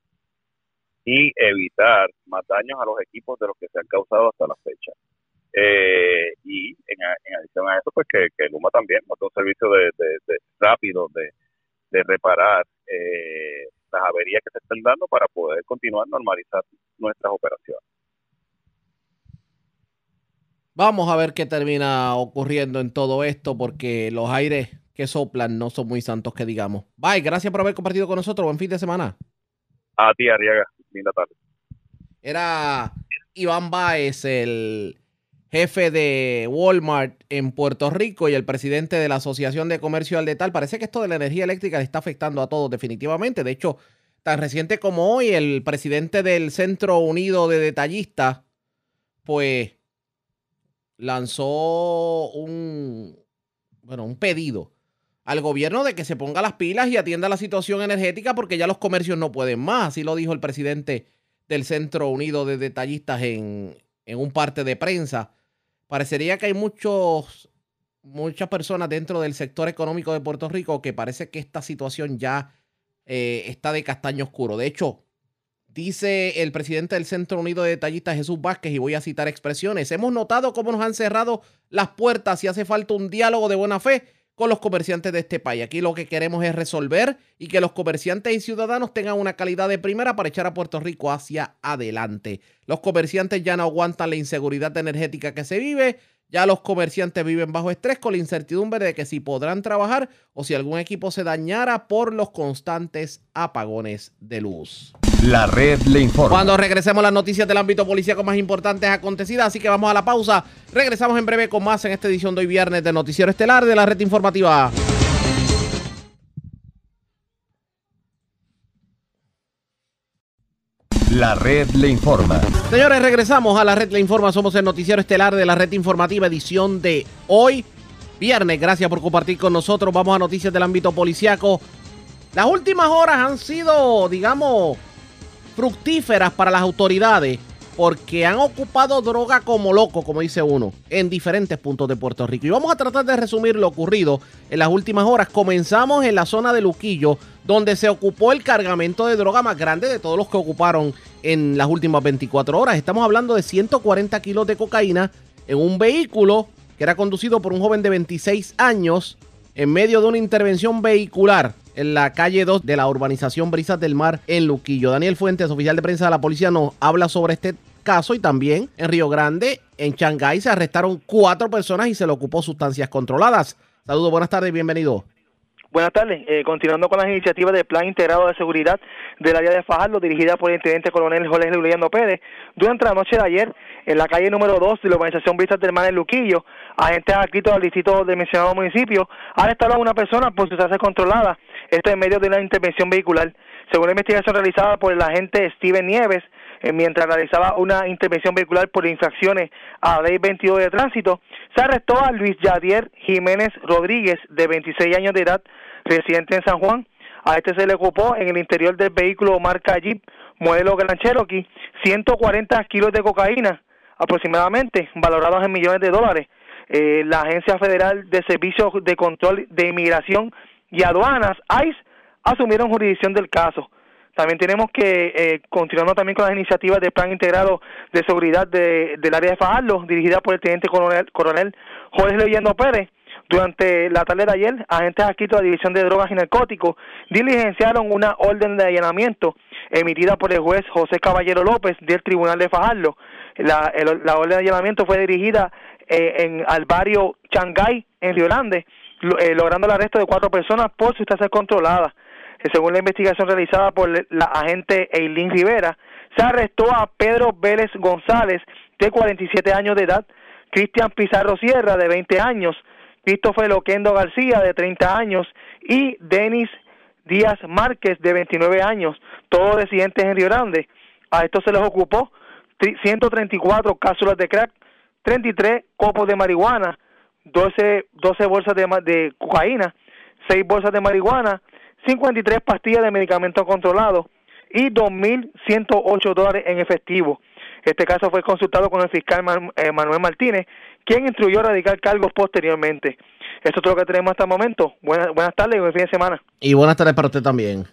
y evitar más daños a los equipos de los que se han causado hasta la fecha. Eh, y en, adición a eso, pues que, que Luma también nos un servicio de, rápido de, reparar eh, las averías que se están dando para poder continuar normalizar nuestras operaciones. Vamos a ver qué termina ocurriendo en todo esto, porque los aires que soplan no son muy santos que digamos. Bye, gracias por haber compartido con nosotros. Buen fin de semana. A ti, Ariaga. Linda tarde. Era Iván Baez, el jefe de Walmart en Puerto Rico y el presidente de la Asociación de Comercio al Detal. Parece que esto de la energía eléctrica le está afectando a todos definitivamente. De hecho, tan reciente como hoy, el presidente del Centro Unido de Detallistas, pues lanzó un, bueno, un pedido al gobierno de que se ponga las pilas y atienda la situación energética porque ya los comercios no pueden más. Así lo dijo el presidente del Centro Unido de Detallistas en, un parte de prensa. Parecería que hay muchos, muchas personas dentro del sector económico de Puerto Rico que parece que esta situación ya eh, está de castaño oscuro. De hecho, dice el presidente del Centro Unido de Detallistas, Jesús Vázquez, y voy a citar expresiones, hemos notado cómo nos han cerrado las puertas y hace falta un diálogo de buena fe con los comerciantes de este país. Aquí lo que queremos es resolver y que los comerciantes y ciudadanos tengan una calidad de primera para echar a Puerto Rico hacia adelante. Los comerciantes ya no aguantan la inseguridad energética que se vive. Ya los comerciantes viven bajo estrés con la incertidumbre de que si podrán trabajar o si algún equipo se dañara por los constantes apagones de luz. La red le informa. Cuando regresemos las noticias del ámbito policíaco más importantes acontecidas, así que vamos a la pausa. Regresamos en breve con más en esta edición de hoy viernes de Noticiero Estelar de la red informativa. La red le informa. Señores, regresamos a la red le informa. Somos el noticiero estelar de la red informativa edición de hoy, viernes. Gracias por compartir con nosotros. Vamos a noticias del ámbito policiaco. Las últimas horas han sido, digamos, fructíferas para las autoridades porque han ocupado droga como loco, como dice uno, en diferentes puntos de Puerto Rico. Y vamos a tratar de resumir lo ocurrido en las últimas horas. Comenzamos en la zona de Luquillo, donde se ocupó el cargamento de droga más grande de todos los que ocuparon en las últimas 24 horas. Estamos hablando de 140 kilos de cocaína en un vehículo que era conducido por un joven de 26 años en medio de una intervención vehicular en la calle 2 de la urbanización Brisas del Mar en Luquillo. Daniel Fuentes, oficial de prensa de la policía, nos habla sobre este caso y también en Río Grande, en Shanghái, se arrestaron cuatro personas y se le ocupó sustancias controladas. Saludos, buenas tardes bienvenido. Buenas tardes. Eh, continuando con las iniciativas del Plan Integrado de Seguridad del área de Fajardo, dirigida por el Intendente Coronel Jorge Juliano Pérez, durante la noche de ayer, en la calle número 2 de la urbanización Vistas del Mar en Luquillo, agentes adscritos al distrito del mencionado municipio arrestaron a una persona por sustancias controladas, esto en medio de una intervención vehicular. Según la investigación realizada por el agente Steven Nieves, eh, mientras realizaba una intervención vehicular por infracciones a la ley 22 de tránsito, se arrestó a Luis Yadier Jiménez Rodríguez, de 26 años de edad, residente en San Juan. A este se le ocupó en el interior del vehículo marca Jeep, modelo Grand Cherokee, 140 kilos de cocaína aproximadamente, valorados en millones de dólares. Eh, la Agencia Federal de Servicios de Control de Inmigración y Aduanas, ICE, asumieron jurisdicción del caso. También tenemos que, eh, continuando también con las iniciativas del Plan Integrado de Seguridad de, del área de Fajardo, dirigida por el Teniente Coronel, Jorge Leyendo Pérez, durante la tarde de ayer, agentes aquí de la División de Drogas y Narcóticos diligenciaron una orden de allanamiento emitida por el juez José Caballero López del Tribunal de Fajardo. La, la orden de allanamiento fue dirigida eh, en, al barrio Changay, en Río Grande, logrando el arresto de cuatro personas por sustancias controladas. Eh, según la investigación realizada por la agente Eileen Rivera, se arrestó a Pedro Vélez González, de 47 años de edad, Cristian Pizarro Sierra, de 20 años, Christopher Loquendo García, de 30 años, y Denis Díaz Márquez, de 29 años, todos residentes en Río Grande. A esto se les ocupó 134 cápsulas de crack, 33 copos de marihuana, 12, 12 bolsas de, de cocaína, 6 bolsas de marihuana, 53 pastillas de medicamento controlado y 2.108 dólares en efectivo. Este caso fue consultado con el fiscal eh, Manuel Martínez, quien instruyó a radicar cargos posteriormente. Esto es todo lo que tenemos hasta el momento. Buenas, buenas tardes y buen fin de semana. Y buenas tardes para usted también.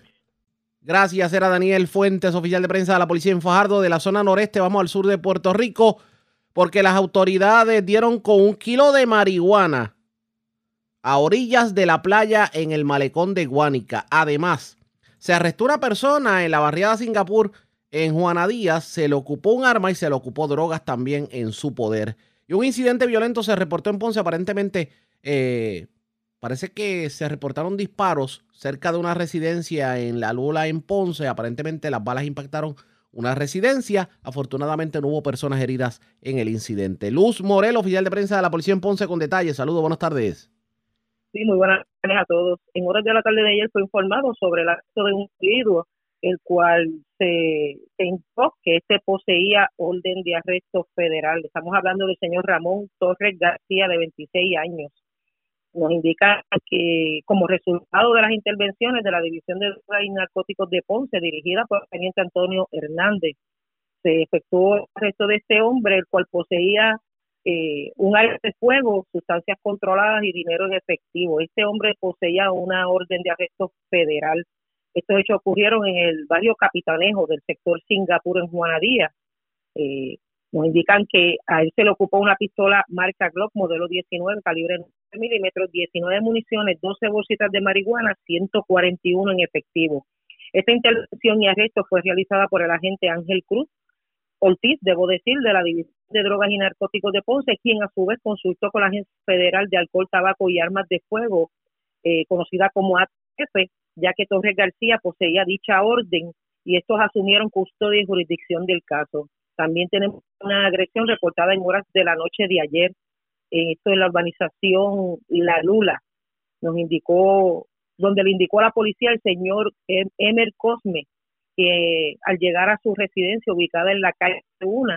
Gracias, era Daniel Fuentes, oficial de prensa de la policía en Fajardo, de la zona noreste. Vamos al sur de Puerto Rico, porque las autoridades dieron con un kilo de marihuana a orillas de la playa en el malecón de Guánica. Además, se arrestó una persona en la barriada Singapur, en Juana Díaz, se le ocupó un arma y se le ocupó drogas también en su poder. Y un incidente violento se reportó en Ponce, aparentemente eh, parece que se reportaron disparos cerca de una residencia en la Lula en Ponce. Aparentemente las balas impactaron una residencia. Afortunadamente no hubo personas heridas en el incidente. Luz Morel, oficial de prensa de la policía en Ponce, con detalles. Saludos, buenas tardes. Sí, muy buenas tardes a todos. En horas de la tarde de ayer fue informado sobre el acto de un individuo, el cual se, se que este poseía orden de arresto federal. Estamos hablando del señor Ramón Torres García, de 26 años. Nos indica que como resultado de las intervenciones de la División de Drogas y Narcóticos de Ponce, dirigida por el teniente Antonio Hernández, se efectuó el arresto de este hombre, el cual poseía eh, un aire de fuego, sustancias controladas y dinero en efectivo. Este hombre poseía una orden de arresto federal. Estos hechos ocurrieron en el barrio Capitanejo del sector Singapur en Juanadía. Eh, nos indican que a él se le ocupó una pistola marca Glock modelo 19, calibre 9 milímetros, 19 municiones, 12 bolsitas de marihuana, 141 en efectivo. Esta intervención y arresto fue realizada por el agente Ángel Cruz, Ortiz, debo decir, de la División de Drogas y Narcóticos de Ponce, quien a su vez consultó con la Agencia Federal de Alcohol, Tabaco y Armas de Fuego, eh, conocida como ATF, ya que Torres García poseía dicha orden y estos asumieron custodia y jurisdicción del caso. También tenemos una agresión reportada en horas de la noche de ayer, esto en la urbanización La Lula, nos indicó, donde le indicó a la policía el señor Emer Cosme, que al llegar a su residencia ubicada en la calle 1,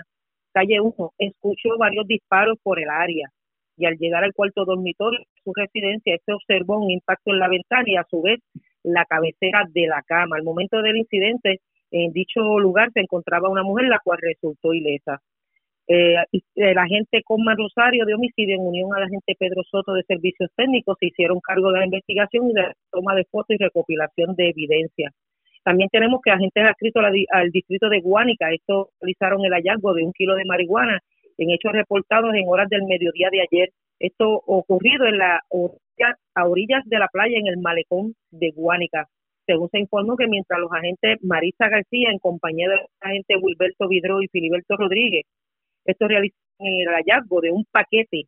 calle 1, escuchó varios disparos por el área y al llegar al cuarto dormitorio de su residencia, este observó un impacto en la ventana y a su vez la cabecera de la cama. Al momento del incidente, en dicho lugar se encontraba una mujer la cual resultó ilesa. Eh, el agente Cosma Rosario de homicidio en unión al agente Pedro Soto de servicios técnicos se hicieron cargo de la investigación y de la toma de fotos y recopilación de evidencia. También tenemos que agentes adscritos al distrito de Guánica, esto realizaron el hallazgo de un kilo de marihuana en hechos reportados en horas del mediodía de ayer. Esto ocurrido en la a orillas de la playa en el malecón de Guánica. Según se informó que mientras los agentes Marisa García, en compañía de los agentes Wilberto Vidro y Filiberto Rodríguez, estos realizaron el hallazgo de un paquete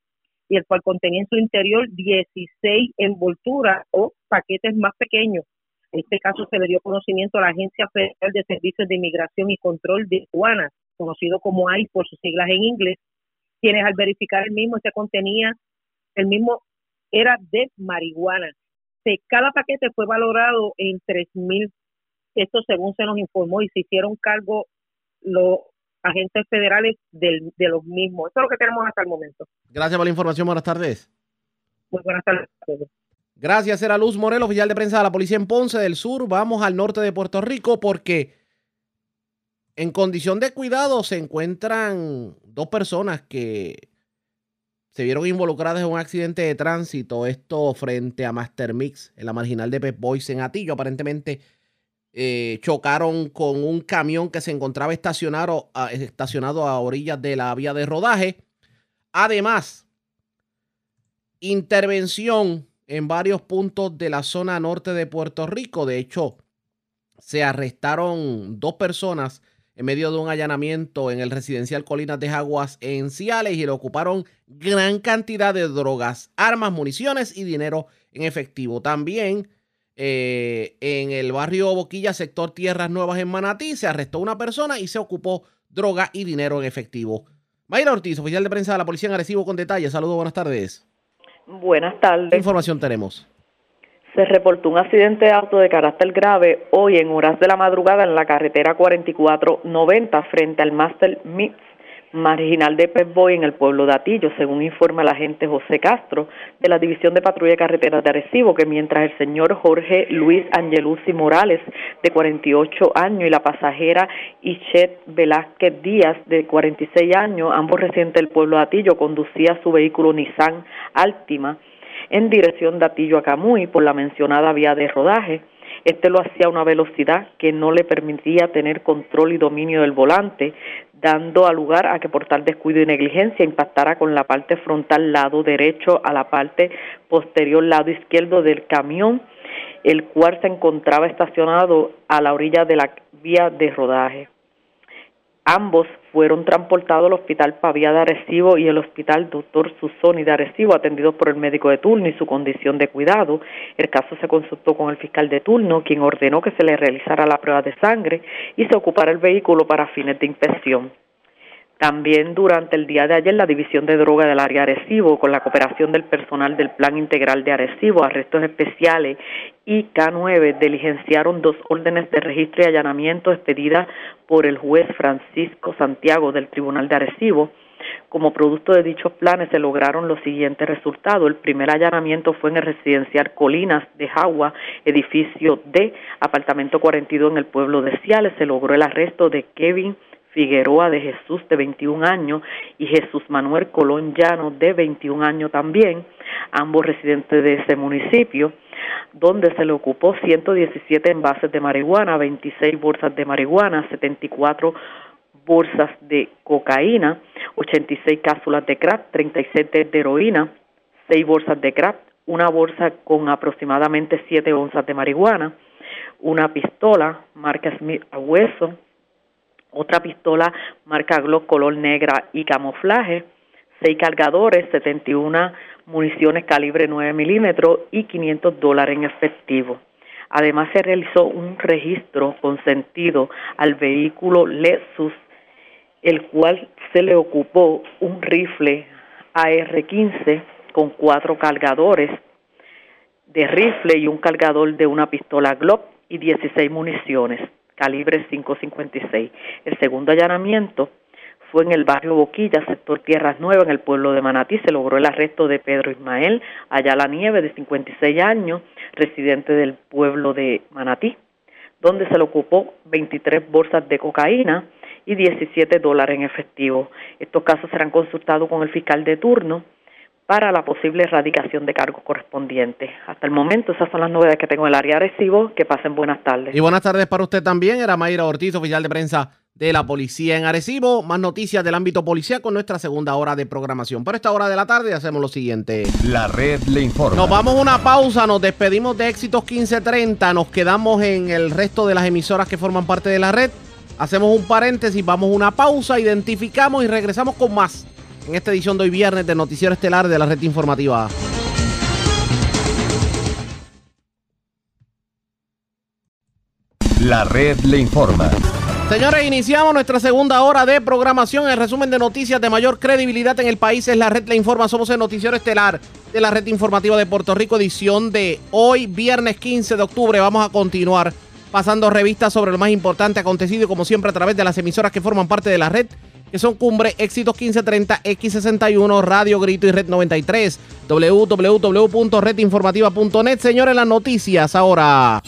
y el cual contenía en su interior 16 envolturas o paquetes más pequeños. En este caso se le dio conocimiento a la Agencia Federal de Servicios de Inmigración y Control de Aduanas, conocido como ICE por sus siglas en inglés, quienes al verificar el mismo se contenía, el mismo era de marihuana. cada paquete fue valorado en tres mil, esto según se nos informó, y se hicieron cargo los agentes federales del, de los mismos. Eso es lo que tenemos hasta el momento. Gracias por la información. Buenas tardes. Muy buenas tardes. Gracias, era Luz Morel, oficial de prensa de la policía en Ponce del Sur. Vamos al norte de Puerto Rico porque en condición de cuidado se encuentran dos personas que se vieron involucradas en un accidente de tránsito. Esto frente a Master Mix en la marginal de Pep Boys en Atillo. Aparentemente eh, chocaron con un camión que se encontraba estacionado a, estacionado a orillas de la vía de rodaje. Además, intervención en varios puntos de la zona norte de Puerto Rico. De hecho, se arrestaron dos personas en medio de un allanamiento en el residencial Colinas de Jaguas en Ciales y le ocuparon gran cantidad de drogas, armas, municiones y dinero en efectivo. También eh, en el barrio Boquilla, sector Tierras Nuevas en Manatí, se arrestó una persona y se ocupó droga y dinero en efectivo. Mayra Ortiz, oficial de prensa de la Policía en Arecibo con detalles. Saludos, buenas tardes. Buenas tardes. ¿Qué información tenemos? Se reportó un accidente de auto de carácter grave hoy en horas de la madrugada en la carretera 4490 frente al Master marginal de Boy en el pueblo de Atillo, según informa el agente José Castro de la División de Patrulla de Carreteras de Arecibo, que mientras el señor Jorge Luis Angelucci Morales, de 48 años, y la pasajera Ichet Velázquez Díaz, de 46 años, ambos residentes del pueblo de Atillo, conducía su vehículo Nissan Altima en dirección de Atillo a Camuy por la mencionada vía de rodaje. Este lo hacía a una velocidad que no le permitía tener control y dominio del volante, dando a lugar a que por tal descuido y negligencia impactara con la parte frontal lado derecho a la parte posterior lado izquierdo del camión, el cual se encontraba estacionado a la orilla de la vía de rodaje. Ambos fueron transportados al Hospital Pavía de Arecibo y el Hospital Doctor Susoni de Arecibo, atendidos por el médico de turno y su condición de cuidado. El caso se consultó con el fiscal de turno, quien ordenó que se le realizara la prueba de sangre y se ocupara el vehículo para fines de inspección. También durante el día de ayer, la División de Droga del área Arecibo, con la cooperación del personal del Plan Integral de Arecibo, Arrestos Especiales y K9, diligenciaron dos órdenes de registro y allanamiento expedidas por el juez Francisco Santiago del Tribunal de Arecibo. Como producto de dichos planes se lograron los siguientes resultados. El primer allanamiento fue en el residencial Colinas de Jagua, edificio D, apartamento 42 en el pueblo de Ciales. Se logró el arresto de Kevin Figueroa de Jesús de 21 años y Jesús Manuel Colón Llano de 21 años también, ambos residentes de ese municipio, donde se le ocupó 117 envases de marihuana, 26 bolsas de marihuana, 74 bolsas de cocaína, 86 cápsulas de crack, 37 de heroína, 6 bolsas de crack, una bolsa con aproximadamente 7 onzas de marihuana, una pistola marca Smith a hueso, otra pistola marca Glock color negra y camuflaje, seis cargadores, 71 municiones calibre 9 milímetros y 500 dólares en efectivo. Además se realizó un registro consentido al vehículo Lexus, el cual se le ocupó un rifle AR-15 con cuatro cargadores de rifle y un cargador de una pistola Glock y 16 municiones calibre 5.56. El segundo allanamiento fue en el barrio Boquilla, sector Tierras Nuevas, en el pueblo de Manatí. Se logró el arresto de Pedro Ismael Ayala Nieve, de 56 años, residente del pueblo de Manatí, donde se le ocupó 23 bolsas de cocaína y 17 dólares en efectivo. Estos casos serán consultados con el fiscal de turno para la posible erradicación de cargos correspondientes. Hasta el momento, esas son las novedades que tengo en el área de recibo. Que pasen buenas tardes. Y buenas tardes para usted también. Era Mayra Ortiz, oficial de prensa de la policía en Arecibo. Más noticias del ámbito policial con nuestra segunda hora de programación. Para esta hora de la tarde hacemos lo siguiente. La red le informa. Nos vamos a una pausa, nos despedimos de Éxitos 1530, nos quedamos en el resto de las emisoras que forman parte de la red. Hacemos un paréntesis, vamos a una pausa, identificamos y regresamos con más en esta edición de hoy viernes de Noticiero Estelar de la red informativa. La red le informa. Señores, iniciamos nuestra segunda hora de programación. El resumen de noticias de mayor credibilidad en el país es la red Le Informa. Somos el noticiero estelar de la red informativa de Puerto Rico, edición de hoy, viernes 15 de octubre. Vamos a continuar pasando revistas sobre lo más importante acontecido, como siempre, a través de las emisoras que forman parte de la red, que son Cumbre, Éxitos 1530, X61, Radio Grito y Red 93, www.redinformativa.net. Señores, las noticias ahora.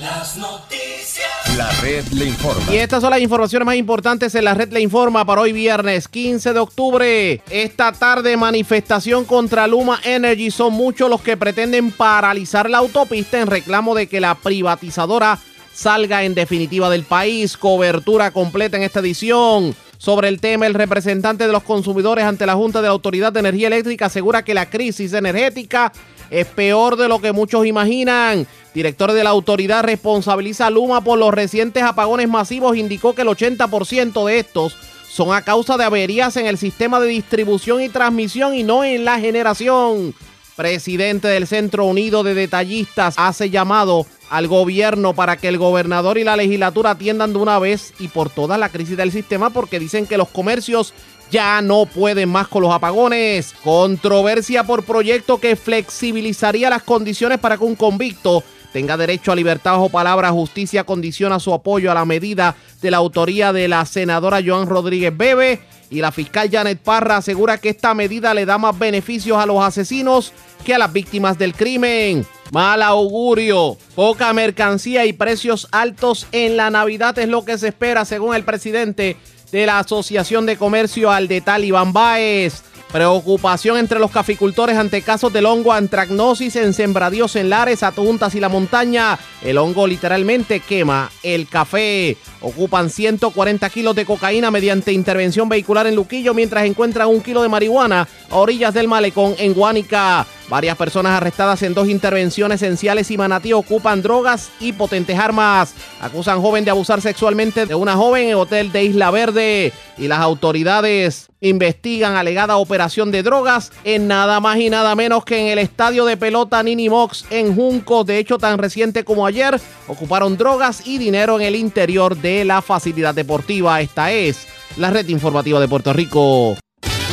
Las noticias. La red le informa. Y estas son las informaciones más importantes en la red le informa para hoy viernes 15 de octubre. Esta tarde manifestación contra Luma Energy. Son muchos los que pretenden paralizar la autopista en reclamo de que la privatizadora salga en definitiva del país. Cobertura completa en esta edición. Sobre el tema, el representante de los consumidores ante la Junta de la Autoridad de Energía Eléctrica asegura que la crisis energética es peor de lo que muchos imaginan. Director de la autoridad responsabiliza a Luma por los recientes apagones masivos. Indicó que el 80% de estos son a causa de averías en el sistema de distribución y transmisión y no en la generación. Presidente del Centro Unido de Detallistas hace llamado al gobierno para que el gobernador y la legislatura atiendan de una vez y por toda la crisis del sistema porque dicen que los comercios ya no pueden más con los apagones. Controversia por proyecto que flexibilizaría las condiciones para que un convicto tenga derecho a libertad bajo palabra. Justicia condiciona su apoyo a la medida de la autoría de la senadora Joan Rodríguez Bebe. Y la fiscal Janet Parra asegura que esta medida le da más beneficios a los asesinos que a las víctimas del crimen. Mal augurio, poca mercancía y precios altos en la Navidad es lo que se espera según el presidente de la Asociación de Comercio al de Iván Baez. Preocupación entre los caficultores ante casos del hongo antracnosis en sembradíos en Lares, Atuntas y la montaña. El hongo literalmente quema el café. Ocupan 140 kilos de cocaína mediante intervención vehicular en Luquillo mientras encuentran un kilo de marihuana a orillas del malecón en Guánica. Varias personas arrestadas en dos intervenciones esenciales y Manatí ocupan drogas y potentes armas. Acusan joven de abusar sexualmente de una joven en hotel de Isla Verde. Y las autoridades investigan alegada operación de drogas en nada más y nada menos que en el estadio de pelota Nini Mox en Junco. De hecho, tan reciente como ayer, ocuparon drogas y dinero en el interior de la facilidad deportiva. Esta es la red informativa de Puerto Rico.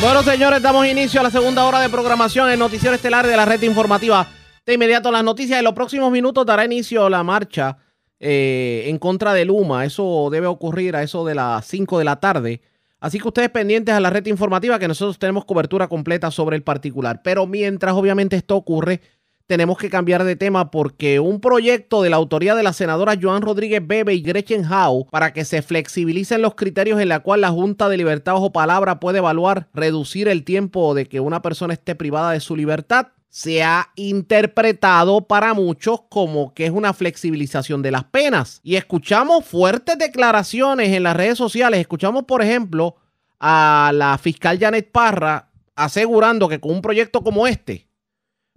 Bueno, señores, damos inicio a la segunda hora de programación en Noticiero Estelar de la red informativa. De inmediato las noticias. En los próximos minutos dará inicio la marcha eh, en contra de Luma. Eso debe ocurrir a eso de las 5 de la tarde. Así que ustedes pendientes a la red informativa que nosotros tenemos cobertura completa sobre el particular. Pero mientras obviamente esto ocurre, tenemos que cambiar de tema porque un proyecto de la autoría de la senadora Joan Rodríguez Bebe y Gretchen Howe para que se flexibilicen los criterios en la cual la Junta de Libertad bajo palabra puede evaluar reducir el tiempo de que una persona esté privada de su libertad se ha interpretado para muchos como que es una flexibilización de las penas. Y escuchamos fuertes declaraciones en las redes sociales. Escuchamos, por ejemplo, a la fiscal Janet Parra asegurando que con un proyecto como este,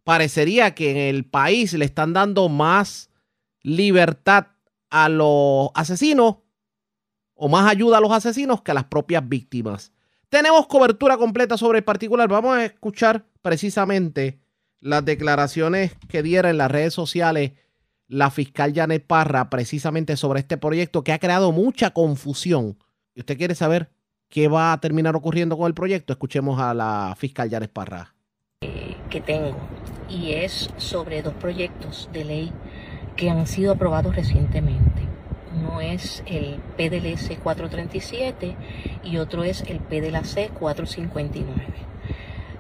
parecería que en el país le están dando más libertad a los asesinos o más ayuda a los asesinos que a las propias víctimas. Tenemos cobertura completa sobre el particular. Vamos a escuchar precisamente las declaraciones que diera en las redes sociales la fiscal Janet Parra precisamente sobre este proyecto que ha creado mucha confusión. ¿Y usted quiere saber qué va a terminar ocurriendo con el proyecto? Escuchemos a la fiscal Janet Parra. Que tengo y es sobre dos proyectos de ley que han sido aprobados recientemente. Uno es el PDLS 437 y otro es el PDLAC 459.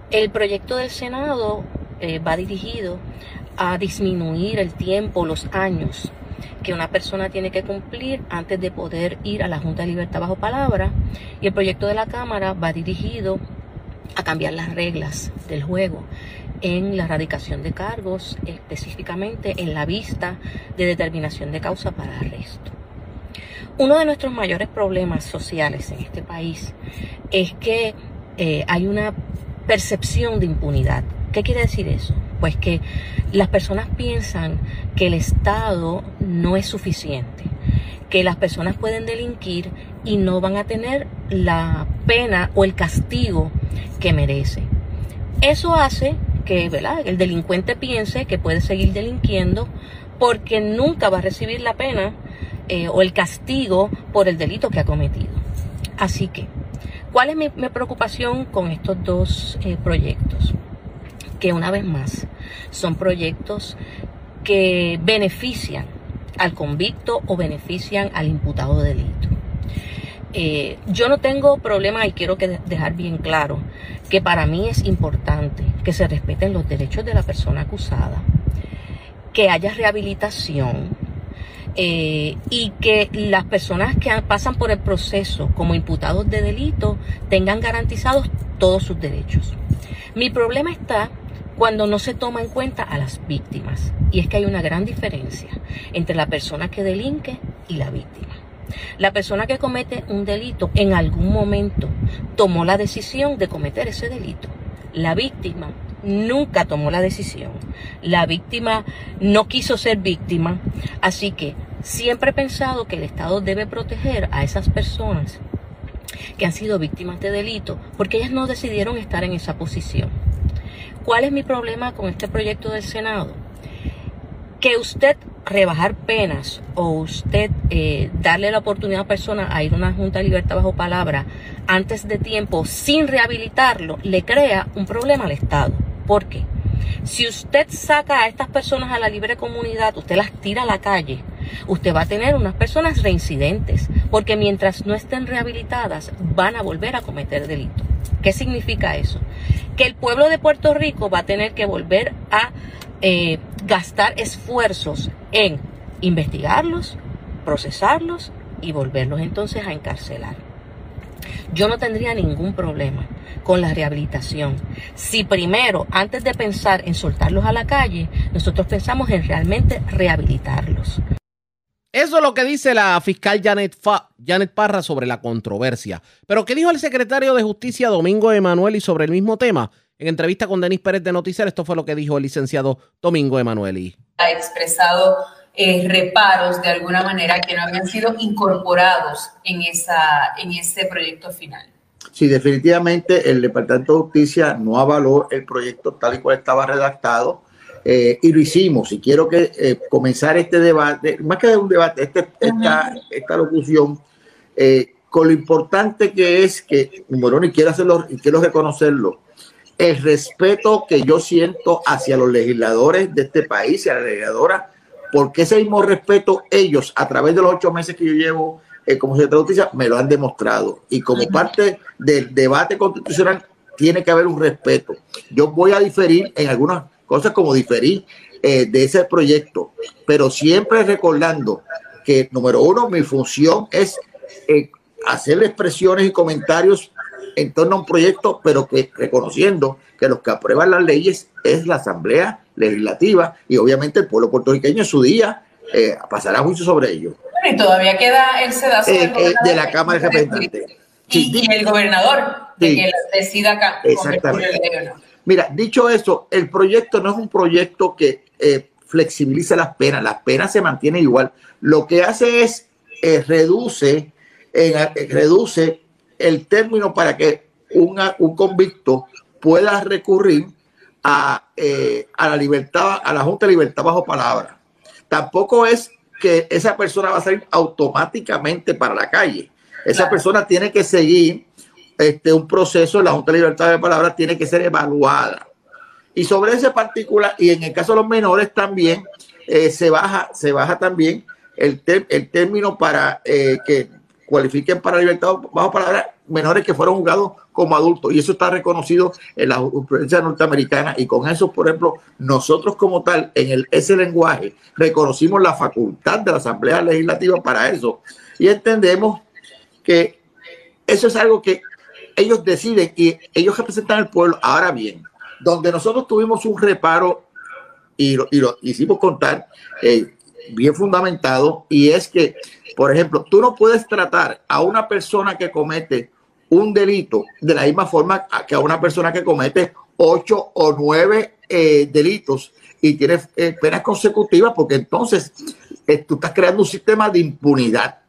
El proyecto del Senado eh, va dirigido a disminuir el tiempo, los años que una persona tiene que cumplir antes de poder ir a la Junta de Libertad bajo palabra y el proyecto de la Cámara va dirigido a cambiar las reglas del juego en la erradicación de cargos, específicamente en la vista de determinación de causa para arresto. Uno de nuestros mayores problemas sociales en este país es que eh, hay una percepción de impunidad. ¿Qué quiere decir eso? Pues que las personas piensan que el Estado no es suficiente, que las personas pueden delinquir y no van a tener la pena o el castigo que merece. Eso hace que el delincuente piense que puede seguir delinquiendo porque nunca va a recibir la pena eh, o el castigo por el delito que ha cometido. Así que, ¿cuál es mi, preocupación con estos dos eh, proyectos? Que una vez más son proyectos que benefician al convicto o benefician al imputado de delito. Eh, yo no tengo problema y quiero dejar bien claro que para mí es importante que se respeten los derechos de la persona acusada, que haya rehabilitación, eh, y que las personas que pasan por el proceso como imputados de delito tengan garantizados todos sus derechos. Mi problema está cuando no se toma en cuenta a las víctimas y es que hay una gran diferencia entre la persona que delinque y la víctima. La persona que comete un delito en algún momento tomó la decisión de cometer ese delito. La víctima nunca tomó la decisión. La víctima no quiso ser víctima, así que siempre he pensado que el Estado debe proteger a esas personas que han sido víctimas de delito porque ellas no decidieron estar en esa posición. ¿Cuál es mi problema con este proyecto del Senado? Que usted rebajar penas o usted eh, darle la oportunidad a persona a ir a una junta de libertad bajo palabra antes de tiempo sin rehabilitarlo, le crea un problema al Estado. ¿Por qué? Si usted saca a estas personas a la libre comunidad, usted las tira a la calle, usted va a tener unas personas reincidentes, porque mientras no estén rehabilitadas, van a volver a cometer delito. ¿Qué significa eso? Que el pueblo de Puerto Rico va a tener que volver a eh, gastar esfuerzos en investigarlos, procesarlos y volverlos entonces a encarcelar. Yo no tendría ningún problema con la rehabilitación. Si primero, antes de pensar en soltarlos a la calle, nosotros pensamos en realmente rehabilitarlos. Eso es lo que dice la fiscal Janet, Janet Parra sobre la controversia. Pero ¿qué dijo el secretario de Justicia Domingo Emanueli sobre el mismo tema? En entrevista con Denis Pérez de Noticiero, esto fue lo que dijo el licenciado Domingo Emanueli. Ha expresado eh, reparos de alguna manera que no habían sido incorporados en, esa, en este proyecto final. Sí, definitivamente el Departamento de Justicia no avaló el proyecto tal y cual estaba redactado eh, y lo hicimos. Y quiero que eh, comenzar este debate, más que un debate, este, esta, esta locución, con lo importante que es que, y quiero, hacerlo, y quiero reconocerlo, el respeto que yo siento hacia los legisladores de este país y a la legisladora porque ese mismo respeto ellos a través de los ocho meses que yo llevo eh, como secretario de justicia me lo han demostrado y como parte del debate constitucional tiene que haber un respeto. Yo voy a diferir en algunas cosas como diferir eh, de ese proyecto, pero siempre recordando que número uno, mi función es eh, hacer expresiones y comentarios en torno a un proyecto, pero que reconociendo que los que aprueban las leyes es la Asamblea Legislativa y obviamente el pueblo puertorriqueño en su día eh, pasará juicio sobre ello. y todavía queda el sedazo eh, eh, de la Cámara de Representantes. Y, el gobernador de que decida acá. Exactamente. Mira, dicho eso, el proyecto no es un proyecto que flexibiliza las penas, las penas se mantienen igual. Lo que hace es reduce, reduce el término para que un convicto pueda recurrir a, eh, a, la libertad, a la Junta de Libertad bajo palabra. Tampoco es que esa persona va a salir automáticamente para la calle. Esa persona tiene que seguir este, un proceso, la Junta de Libertad de Palabra tiene que ser evaluada. Y sobre ese particular, y en el caso de los menores también, eh, se, baja, se baja también el, el término para eh, que cualifiquen para libertad bajo palabra menores que fueron juzgados como adultos. Y eso está reconocido en la jurisprudencia norteamericana. Y con eso, por ejemplo, nosotros como tal, en el, ese lenguaje, reconocimos la facultad de la Asamblea Legislativa para eso. Y entendemos que eso es algo que ellos deciden y ellos representan al pueblo. Ahora bien, donde nosotros tuvimos un reparo y lo, hicimos contar, eh, bien fundamentado y es que, por ejemplo, tú no puedes tratar a una persona que comete un delito de la misma forma que a una persona que comete ocho o nueve eh, delitos y tiene eh, penas consecutivas porque entonces eh, tú estás creando un sistema de impunidad.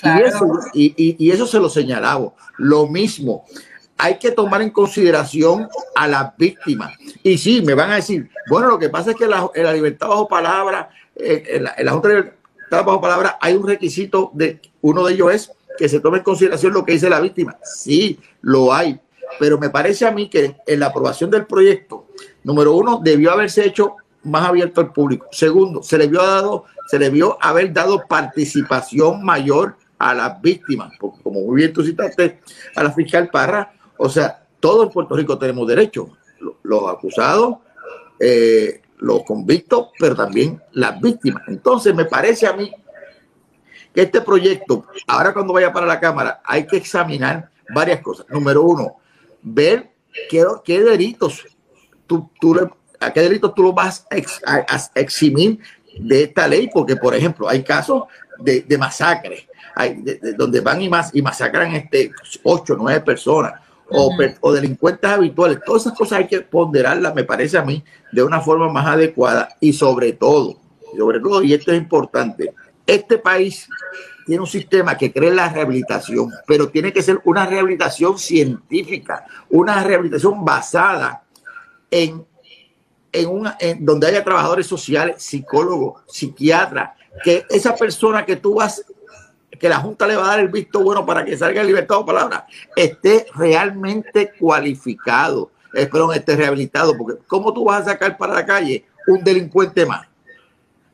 Y, eso, y, eso se lo señalaba. Lo mismo, hay que tomar en consideración a las víctimas. Y sí, me van a decir, bueno, lo que pasa es que la, la libertad bajo palabra, en la, la Libertad bajo palabra, hay un requisito de uno de ellos es que se tome en consideración lo que dice la víctima. Sí, lo hay. Pero me parece a mí que en la aprobación del proyecto, número uno, debió haberse hecho más abierto al público. Segundo, se le vio dado, se le vio haber dado participación mayor a las víctimas, como muy bien tú citaste a la fiscal Parra, o sea, todos en Puerto Rico tenemos derecho, los acusados, eh, los convictos, pero también las víctimas. Entonces, me parece a mí que este proyecto, ahora cuando vaya para la Cámara, hay que examinar varias cosas. Número uno, ver qué, qué delitos tú, tú, a qué delitos tú lo vas a, eximir de esta ley, porque, por ejemplo, hay casos de, de masacre, hay, donde van y, mas, y masacran este, ocho, nueve personas. O, o, delincuentes habituales. Todas esas cosas hay que ponderarlas, me parece a mí, de una forma más adecuada y sobre todo, sobre todo, y esto es importante, este país tiene un sistema que cree la rehabilitación, pero tiene que ser una rehabilitación científica, una rehabilitación basada en, en, una, en donde haya trabajadores sociales, psicólogos, psiquiatras, que esa persona que tú vas, que la Junta le va a dar el visto bueno para que salga en libertad de palabra, esté realmente cualificado, espero esté rehabilitado, porque ¿cómo tú vas a sacar para la calle un delincuente más?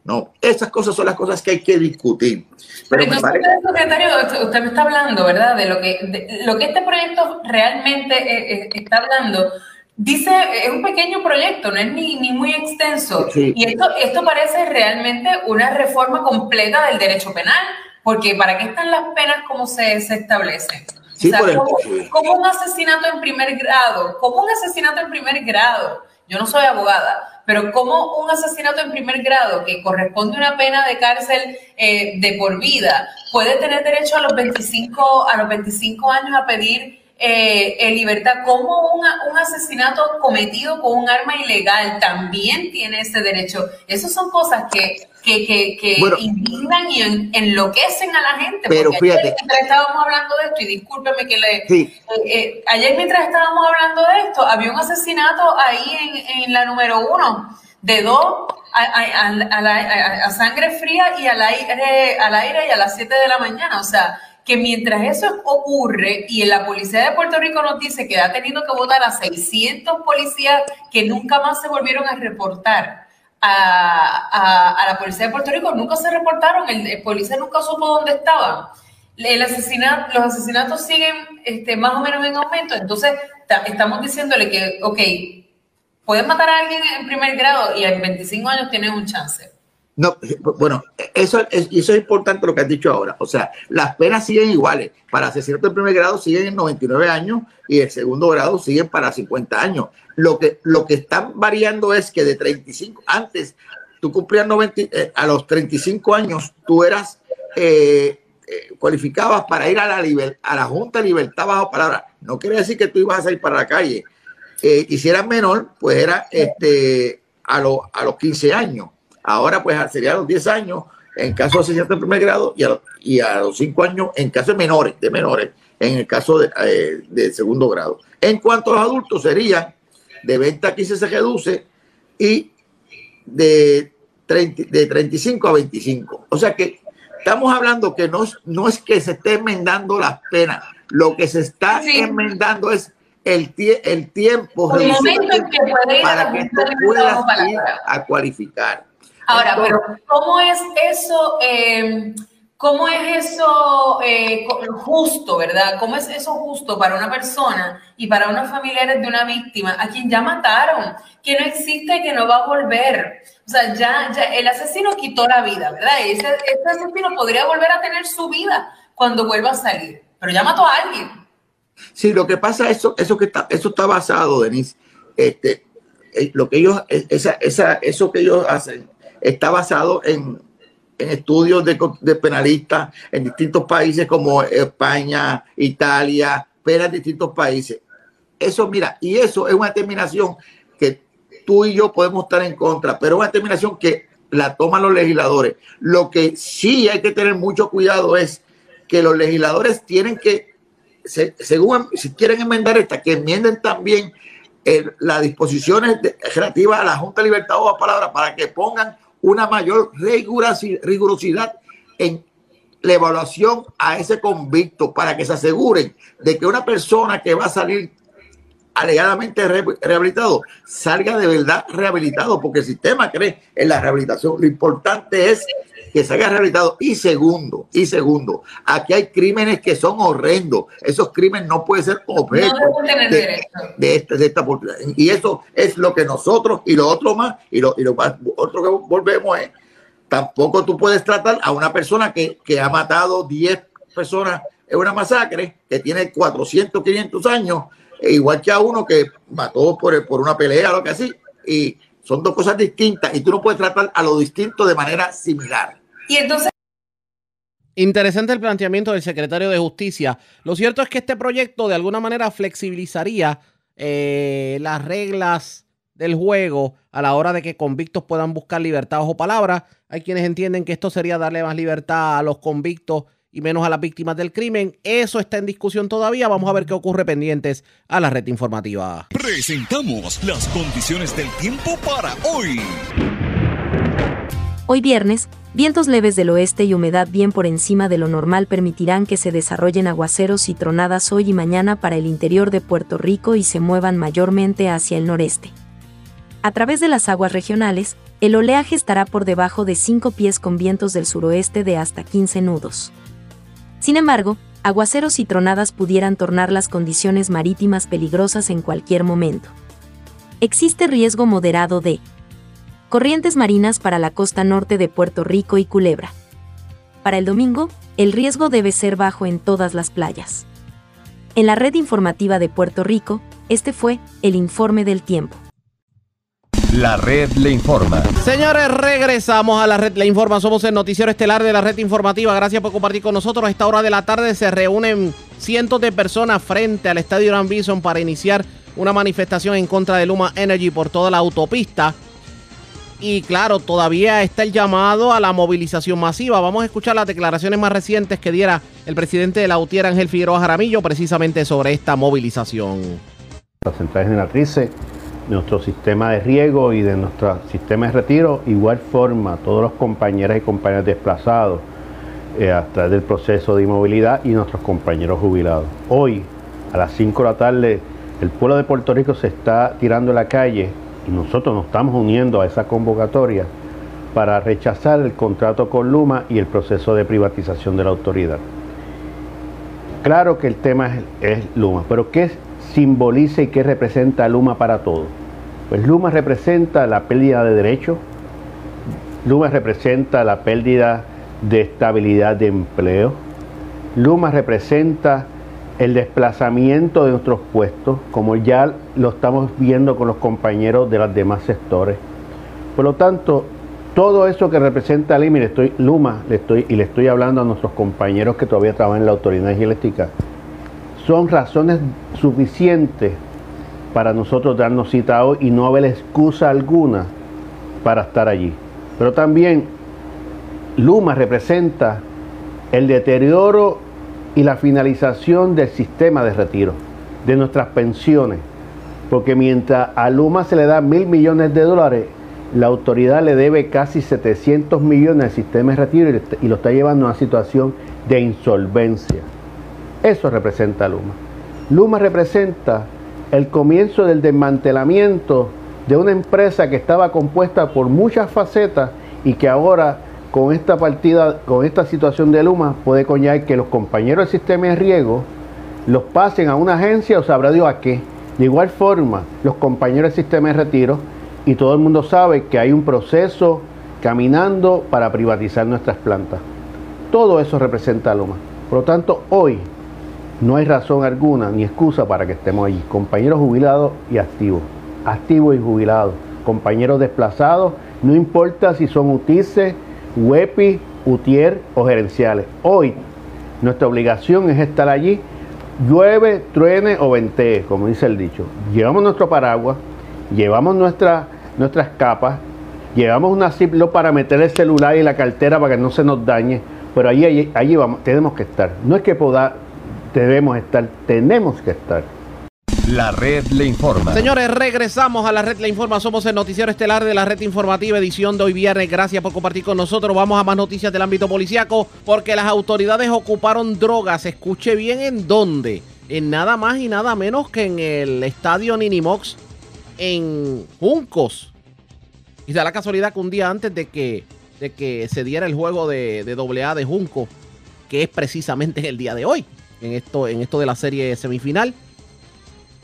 No, esas cosas son las cosas que hay que discutir. Pero, entonces, secretario, usted me está hablando, ¿verdad? De lo que, lo que este proyecto realmente eh, eh, está hablando. Dice, es un pequeño proyecto, no es ni, ni muy extenso. Y esto, esto parece realmente una reforma completa del derecho penal, porque ¿para qué están las penas como se, se establecen? Sí, como un asesinato en primer grado, como un asesinato en primer grado. Yo no soy abogada, pero como un asesinato en primer grado que corresponde a una pena de cárcel eh, de por vida puede tener derecho a los 25, a los 25 años a pedir eh, en libertad, como un asesinato cometido con un arma ilegal también tiene ese derecho. Esas son cosas que, que, que, que indignan y enloquecen a la gente. Pero fíjate. Ayer mientras estábamos hablando de esto, y discúlpeme que le. Eh, eh, ayer mientras estábamos hablando de esto, había un asesinato ahí en, en la número uno de dos a, a, a, sangre fría y al aire, al aire y a las 7 de la mañana. O sea, que mientras eso ocurre y la policía de Puerto Rico nos dice que ha tenido que votar a 600 policías que nunca más se volvieron a reportar a, la policía de Puerto Rico, nunca se reportaron, el, policía nunca supo dónde estaban. El asesinato, los asesinatos siguen este, más o menos en aumento, entonces estamos diciéndole que, ok, pueden matar a alguien en primer grado y en 25 años tienen un chance no, bueno, eso es, eso es importante lo que has dicho ahora. O sea, las penas siguen iguales. Para asesinato de primer grado siguen en 99 años y el segundo grado siguen para 50 años. Lo que, lo que están variando es que de 35, antes tú cumplías 90, eh, a los 35 años, tú eras, eh, eh, cualificabas para ir a la, a la Junta de Libertad bajo palabra. No quiere decir que tú ibas a salir para la calle. y si eras menor, pues era este, a, a los 15 años Ahora pues sería a los 10 años en caso de asesinato de primer grado y a, los 5 años en caso de menores, de menores, en el caso eh, de, segundo grado. En cuanto a los adultos serían de 20 a 15 se reduce y de, de 35 a 25. O sea que estamos hablando que no, no es que se esté enmendando las penas, lo que se está enmendando es el, el tiempo el momento en que puede para que tú puedas ir a cualificar. Ahora, pero ¿cómo es eso? Eh, ¿Cómo es eso eh, justo, verdad? ¿Cómo es eso justo para una persona y para unos familiares de una víctima a quien ya mataron, que no existe, que no va a volver? O sea, ya, ya el asesino quitó la vida, ¿verdad? Ese, ese asesino podría volver a tener su vida cuando vuelva a salir, pero ya mató a alguien. Sí, lo que pasa, eso, eso que está, eso está basado, Denise, este, eh, lo que ellos, esa, esa, eso que ellos hacen está basado en, en estudios de, penalistas en distintos países como España, Italia, penas de distintos países. Eso, mira, y eso es una determinación que tú y yo podemos estar en contra, pero es una determinación que la toman los legisladores. Lo que sí hay que tener mucho cuidado es que los legisladores tienen que, según si quieren enmendar esta, que enmienden también las disposiciones relativas a la Junta de Libertad o a palabra para que pongan una mayor rigurosidad en la evaluación a ese convicto para que se aseguren de que una persona que va a salir alegadamente rehabilitado salga de verdad rehabilitado porque el sistema cree en la rehabilitación. Lo importante es que se haya rehabilitado. Y segundo, y segundo, aquí hay crímenes que son horrendos. Esos crímenes no pueden ser objeto de, esta, de esta Y eso es lo que nosotros y lo otro más, y lo, y lo otro que volvemos es, tampoco tú puedes tratar a una persona que, que ha matado 10 personas en una masacre, que tiene 400, 500 años, e igual que a uno que mató por, por una pelea o lo que así. Y son dos cosas distintas y tú no puedes tratar a lo distinto de manera similar. Y entonces... Interesante el planteamiento del secretario de Justicia. Lo cierto es que este proyecto de alguna manera flexibilizaría eh, las reglas del juego a la hora de que convictos puedan buscar libertad o palabra. Hay quienes entienden que esto sería darle más libertad a los convictos y menos a las víctimas del crimen. Eso está en discusión todavía. Vamos a ver qué ocurre pendientes a la red informativa. Presentamos las condiciones del tiempo para hoy. Hoy viernes, vientos leves del oeste y humedad bien por encima de lo normal permitirán que se desarrollen aguaceros y tronadas hoy y mañana para el interior de Puerto Rico y se muevan mayormente hacia el noreste. A través de las aguas regionales, el oleaje estará por debajo de 5 pies con vientos del suroeste de hasta 15 nudos. Sin embargo, aguaceros y tronadas pudieran tornar las condiciones marítimas peligrosas en cualquier momento. Existe riesgo moderado de corrientes marinas para la costa norte de Puerto Rico y Culebra. Para el domingo, el riesgo debe ser bajo en todas las playas. En la red informativa de Puerto Rico, este fue el informe del tiempo. La red le informa. Señores, regresamos a la red le informa. Somos el noticiero estelar de la red informativa. Gracias por compartir con nosotros. A esta hora de la tarde se reúnen cientos de personas frente al estadio Gran Bison para iniciar una manifestación en contra de Luma Energy por toda la autopista. Y claro, todavía está el llamado a la movilización masiva. Vamos a escuchar las declaraciones más recientes que diera el presidente de la UTIER, Ángel Figueroa Jaramillo, precisamente sobre esta movilización. La central generatrices nuestro sistema de riego y de nuestro sistema de retiro, igual forma todos los compañeros y compañeras desplazados eh, a través del proceso de inmovilidad y nuestros compañeros jubilados. Hoy, a las 5 de la tarde, el pueblo de Puerto Rico se está tirando a la calle y nosotros nos estamos uniendo a esa convocatoria para rechazar el contrato con Luma y el proceso de privatización de la autoridad. Claro que el tema es, es Luma, pero ¿qué simboliza y qué representa Luma para todos. Pues Luma representa la pérdida de derechos, Luma representa la pérdida de estabilidad de empleo, Luma representa el desplazamiento de nuestros puestos, como ya lo estamos viendo con los compañeros de los demás sectores. Por lo tanto, todo eso que representa Luma, le estoy, Luma le estoy, y le estoy hablando a nuestros compañeros que todavía trabajan en la Autoridad Eléctrica, son razones suficientes para nosotros darnos cita hoy y no haber excusa alguna para estar allí. Pero también Luma representa el deterioro y la finalización del sistema de retiro, de nuestras pensiones. Porque mientras a Luma se le da mil millones de dólares, la autoridad le debe casi 700 millones al sistema de retiro y lo está llevando a una situación de insolvencia. Eso representa Luma. Luma representa el comienzo del desmantelamiento de una empresa que estaba compuesta por muchas facetas y que ahora con esta partida, con esta situación de Luma, puede coñar que los compañeros del sistema de riego los pasen a una agencia o sabrá Dios a qué. De igual forma, los compañeros del sistema de retiro y todo el mundo sabe que hay un proceso caminando para privatizar nuestras plantas. Todo eso representa a Luma. Por lo tanto, hoy no hay razón alguna ni excusa para que estemos allí. Compañeros jubilados y activos. Activos y jubilados. Compañeros desplazados. No importa si son UTICE WEPI, UTIER o gerenciales. Hoy nuestra obligación es estar allí, llueve, truene o ventee, como dice el dicho. Llevamos nuestro paraguas, llevamos nuestra, nuestras capas, llevamos una Ziploc para meter el celular y la cartera para que no se nos dañe, pero allí, allí, vamos, tenemos que estar. No es que poda, debemos estar, tenemos que estar. La red le informa. Señores, regresamos a la red le informa. Somos el noticiero estelar de la red informativa, edición de hoy viernes. Gracias por compartir con nosotros. Vamos a más noticias del ámbito policiaco porque las autoridades ocuparon drogas. Escuche bien en dónde. En nada más y nada menos que en el estadio Ninimox en Juncos. Y da la casualidad que un día antes de que, de que se diera el juego de, de AA de Junco, que es precisamente el día de hoy, en esto, en esto de la serie semifinal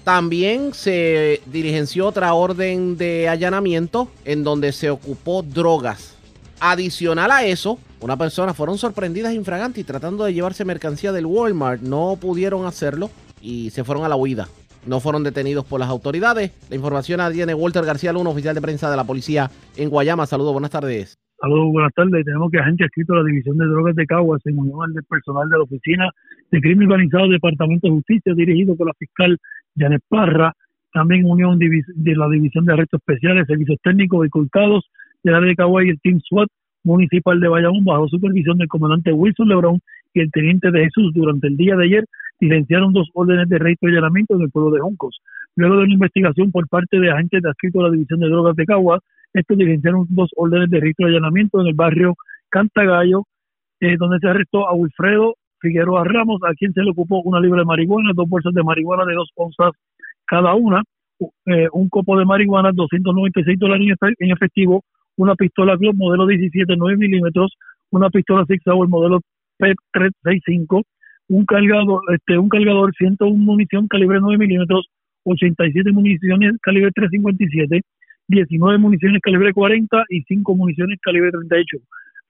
también se diligenció otra orden de allanamiento en donde se ocupó drogas. Adicional a eso, una persona fueron sorprendidas infraganti tratando de llevarse mercancía del Walmart. No pudieron hacerlo y se fueron a la huida. No fueron detenidos por las autoridades. La información la tiene Walter García, un oficial de prensa de la policía en Guayama. Saludos, buenas tardes. Saludos, buenas tardes. Tenemos que agente escrito la División de Drogas de Caguas en unión del personal de la Oficina de Crimen Organizado del Departamento de Justicia, dirigido por la fiscal Janet Parra, también unión de la División de Arrestos Especiales, Servicios Técnicos y Cultados de la de Caguay y el Team SWAT municipal de Bayamón, bajo supervisión del comandante Wilson Lebrón y el teniente de Jesús, durante el día de ayer, silenciaron dos órdenes de registro y allanamiento en el pueblo de Juncos. Luego de una investigación por parte de agentes de adscritos a la División de Drogas de Caguas, estos diligenciaron dos órdenes de registro y allanamiento en el barrio Cantagallo, eh, donde se arrestó a Wilfredo Figueroa Ramos, a quien se le ocupó una libra de marihuana, dos bolsas de marihuana de dos onzas cada una, eh, un copo de marihuana, 296 dólares en efectivo, una pistola Glock modelo 17 9 milímetros, una pistola Six Hour modelo P365, un cargador, este, un cargador 101 munición calibre 9 milímetros, 87 municiones calibre 357, 19 municiones calibre 40 y 5 municiones calibre 38.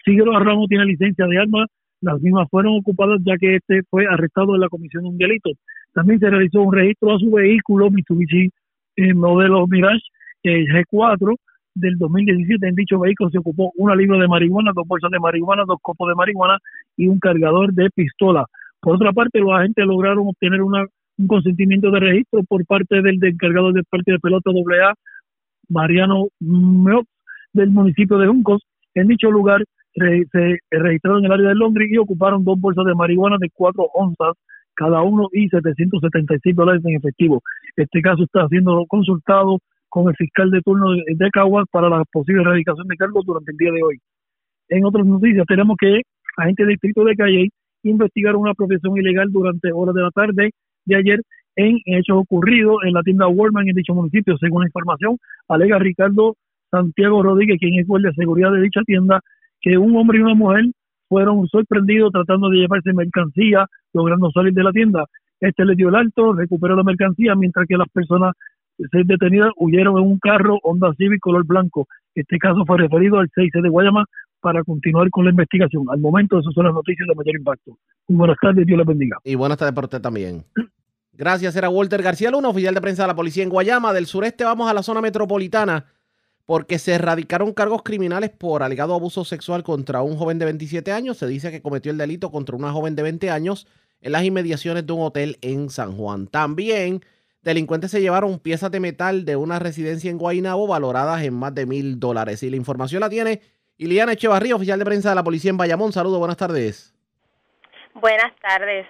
Figueroa Ramos tiene licencia de armas las mismas fueron ocupadas ya que este fue arrestado en la comisión de un delito. También se realizó un registro a su vehículo Mitsubishi eh, modelo Mirage eh, G4 del 2017. En dicho vehículo se ocupó una libra de marihuana, dos bolsas de marihuana, dos copos de marihuana y un cargador de pistola. Por otra parte, los agentes lograron obtener una, un consentimiento de registro por parte del, encargado del parque de pelota AA, Mariano Meox, del municipio de Juncos. En dicho lugar se registraron en el área de Londres y ocuparon dos bolsas de marihuana de cuatro onzas cada uno y 776 dólares en efectivo. Este caso está siendo consultado con el fiscal de turno de Caguas para la posible erradicación de cargos durante el día de hoy. En otras noticias, tenemos que agentes del distrito de Calle investigaron una profesión ilegal durante horas de la tarde de ayer en hechos ocurridos en la tienda Walmart en dicho municipio. Según la información, alega Ricardo Santiago Rodríguez, quien es guardia de seguridad de dicha tienda, que un hombre y una mujer fueron sorprendidos tratando de llevarse mercancía, logrando salir de la tienda. Este le dio el alto, recuperó la mercancía, mientras que las personas detenidas huyeron en un carro Honda Civic color blanco. Este caso fue referido al 6 de Guayama para continuar con la investigación. Al momento, esas son las noticias de mayor impacto. Buenas tardes, Dios les bendiga. Y buenas tardes para usted también. Gracias, era Walter García Luna, oficial de prensa de la policía en Guayama. Del sureste vamos a la zona metropolitana porque se erradicaron cargos criminales por alegado abuso sexual contra un joven de 27 años. Se dice que cometió el delito contra una joven de 20 años en las inmediaciones de un hotel en San Juan. También delincuentes se llevaron piezas de metal de una residencia en Guaynabo valoradas en más de mil dólares. Y la información la tiene Iliana Echevarría, oficial de prensa de la policía en Bayamón. Saludos, buenas tardes. Buenas tardes.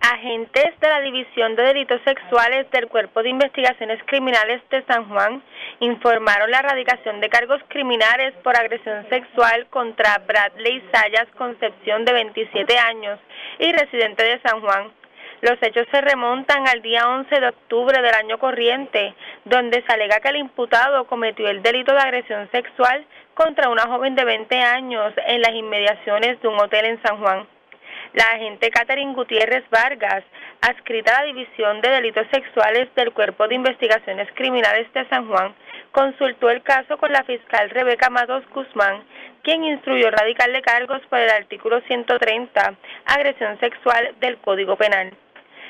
Agentes de la División de Delitos Sexuales del Cuerpo de Investigaciones Criminales de San Juan informaron la erradicación de cargos criminales por agresión sexual contra Bradley Sayas Concepción de 27 años y residente de San Juan. Los hechos se remontan al día 11 de octubre del año corriente, donde se alega que el imputado cometió el delito de agresión sexual contra una joven de 20 años en las inmediaciones de un hotel en San Juan. La agente Catherine Gutiérrez Vargas, adscrita a la División de Delitos Sexuales del Cuerpo de Investigaciones Criminales de San Juan, consultó el caso con la fiscal Rebeca Matos Guzmán, quien instruyó radicarle cargos por el artículo 130, agresión sexual del Código Penal.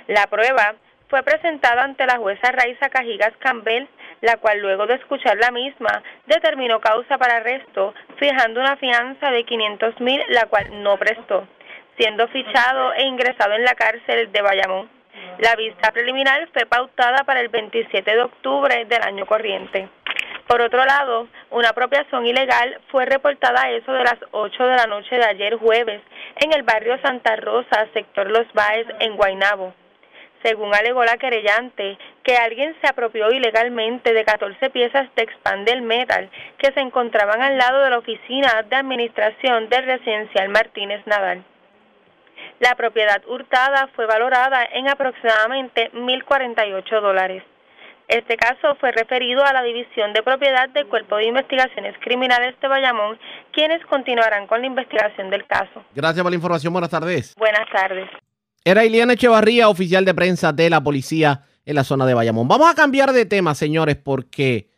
La prueba fue presentada ante la jueza Raiza Cajigas Campbell, la cual luego de escuchar la misma determinó causa para arresto, fijando una fianza de 500 mil, la cual no prestó, siendo fichado e ingresado en la cárcel de Bayamón. La vista preliminar fue pautada para el 27 de octubre del año corriente. Por otro lado, una apropiación ilegal fue reportada a eso de las 8 de la noche de ayer jueves en el barrio Santa Rosa, sector Los Baes, en Guaynabo. Según alegó la querellante, que alguien se apropió ilegalmente de 14 piezas de Expandel Metal que se encontraban al lado de la oficina de administración del residencial Martínez Nadal. La propiedad hurtada fue valorada en aproximadamente 1.048 dólares. Este caso fue referido a la División de Propiedad del Cuerpo de Investigaciones Criminales de Bayamón, quienes continuarán con la investigación del caso. Gracias por la información. Buenas tardes. Buenas tardes. Era Iliana Echevarría, oficial de prensa de la policía en la zona de Bayamón. Vamos a cambiar de tema, señores, porque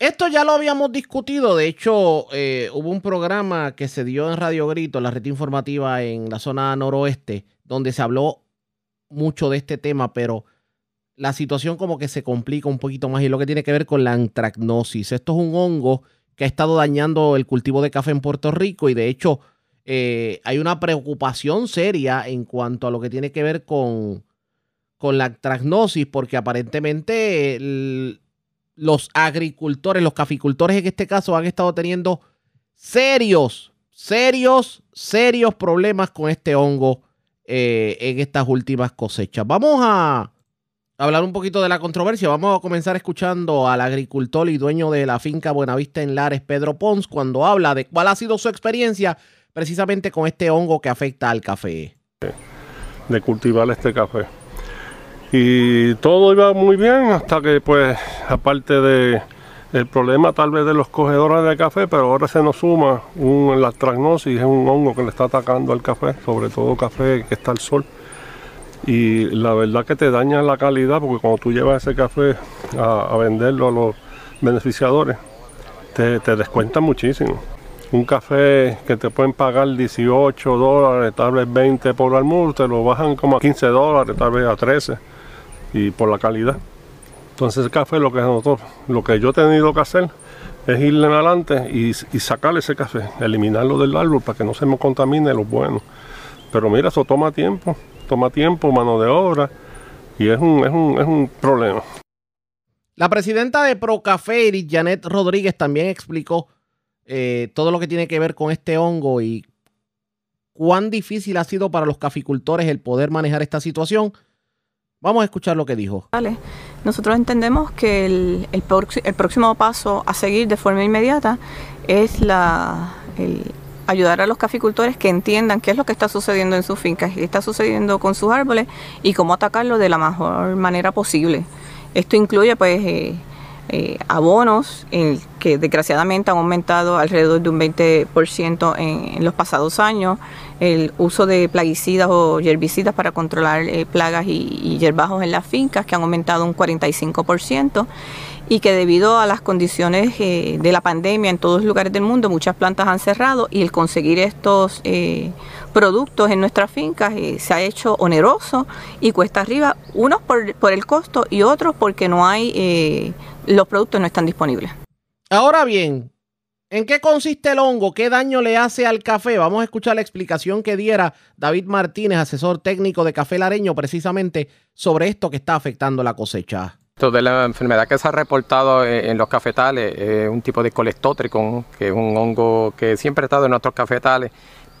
esto ya lo habíamos discutido. De hecho, eh, hubo un programa que se dio en Radio Grito, la red informativa en la zona noroeste, donde se habló mucho de este tema, pero la situación como que se complica un poquito más y lo que tiene que ver con la antracnosis. Esto es un hongo que ha estado dañando el cultivo de café en Puerto Rico y de hecho eh, hay una preocupación seria en cuanto a lo que tiene que ver con, con la antracnosis porque aparentemente los agricultores, los caficultores en este caso han estado teniendo serios, serios, serios problemas con este hongo eh, en estas últimas cosechas. Vamos a hablar un poquito de la controversia. Vamos a comenzar escuchando al agricultor y dueño de la finca Buenavista en Lares, Pedro Pons, cuando habla de cuál ha sido su experiencia precisamente con este hongo que afecta al café. De cultivar este café. Y todo iba muy bien hasta que pues aparte de el problema tal vez de los cogedores de café, pero ahora se nos suma un, la tragnosis, es un hongo que le está atacando al café, sobre todo café que está al sol y la verdad que te daña la calidad porque cuando tú llevas ese café a, venderlo a los beneficiadores, te, te descuentan muchísimo. Un café que te pueden pagar 18 dólares, tal vez 20 por almuerzo, te lo bajan como a 15 dólares, tal vez a 13, y por la calidad. Entonces el café lo que nosotros, lo que yo he tenido que hacer es irle adelante y, y sacarle ese café, eliminarlo del árbol para que no se me contamine lo bueno. Pero mira, eso toma tiempo toma tiempo, mano de obra y es un, es un, es un problema. La presidenta de Procafé, Janet Rodríguez, también explicó eh, todo lo que tiene que ver con este hongo y cuán difícil ha sido para los caficultores el poder manejar esta situación. Vamos a escuchar lo que dijo. Nosotros entendemos que el, el, el próximo paso a seguir de forma inmediata es la, ayudar a los caficultores que entiendan qué es lo que está sucediendo en sus fincas, qué está sucediendo con sus árboles y cómo atacarlo de la mejor manera posible. Esto incluye pues eh, eh, abonos que desgraciadamente han aumentado alrededor de un 20% en, los pasados años, el uso de plaguicidas o herbicidas para controlar eh, plagas y, y en las fincas que han aumentado un 45% y que debido a las condiciones eh, de la pandemia en todos los lugares del mundo, muchas plantas han cerrado y el conseguir estos eh, productos en nuestras fincas eh, se ha hecho oneroso y cuesta arriba, unos por, por el costo y otros porque no hay, los productos no están disponibles. Ahora bien, ¿En qué consiste el hongo? ¿Qué daño le hace al café? Vamos a escuchar la explicación que diera David Martínez, asesor técnico de Café Lareño, precisamente sobre esto que está afectando la cosecha de la enfermedad que se ha reportado en los cafetales es un tipo de colestotricon, que es un hongo que siempre ha estado en nuestros cafetales,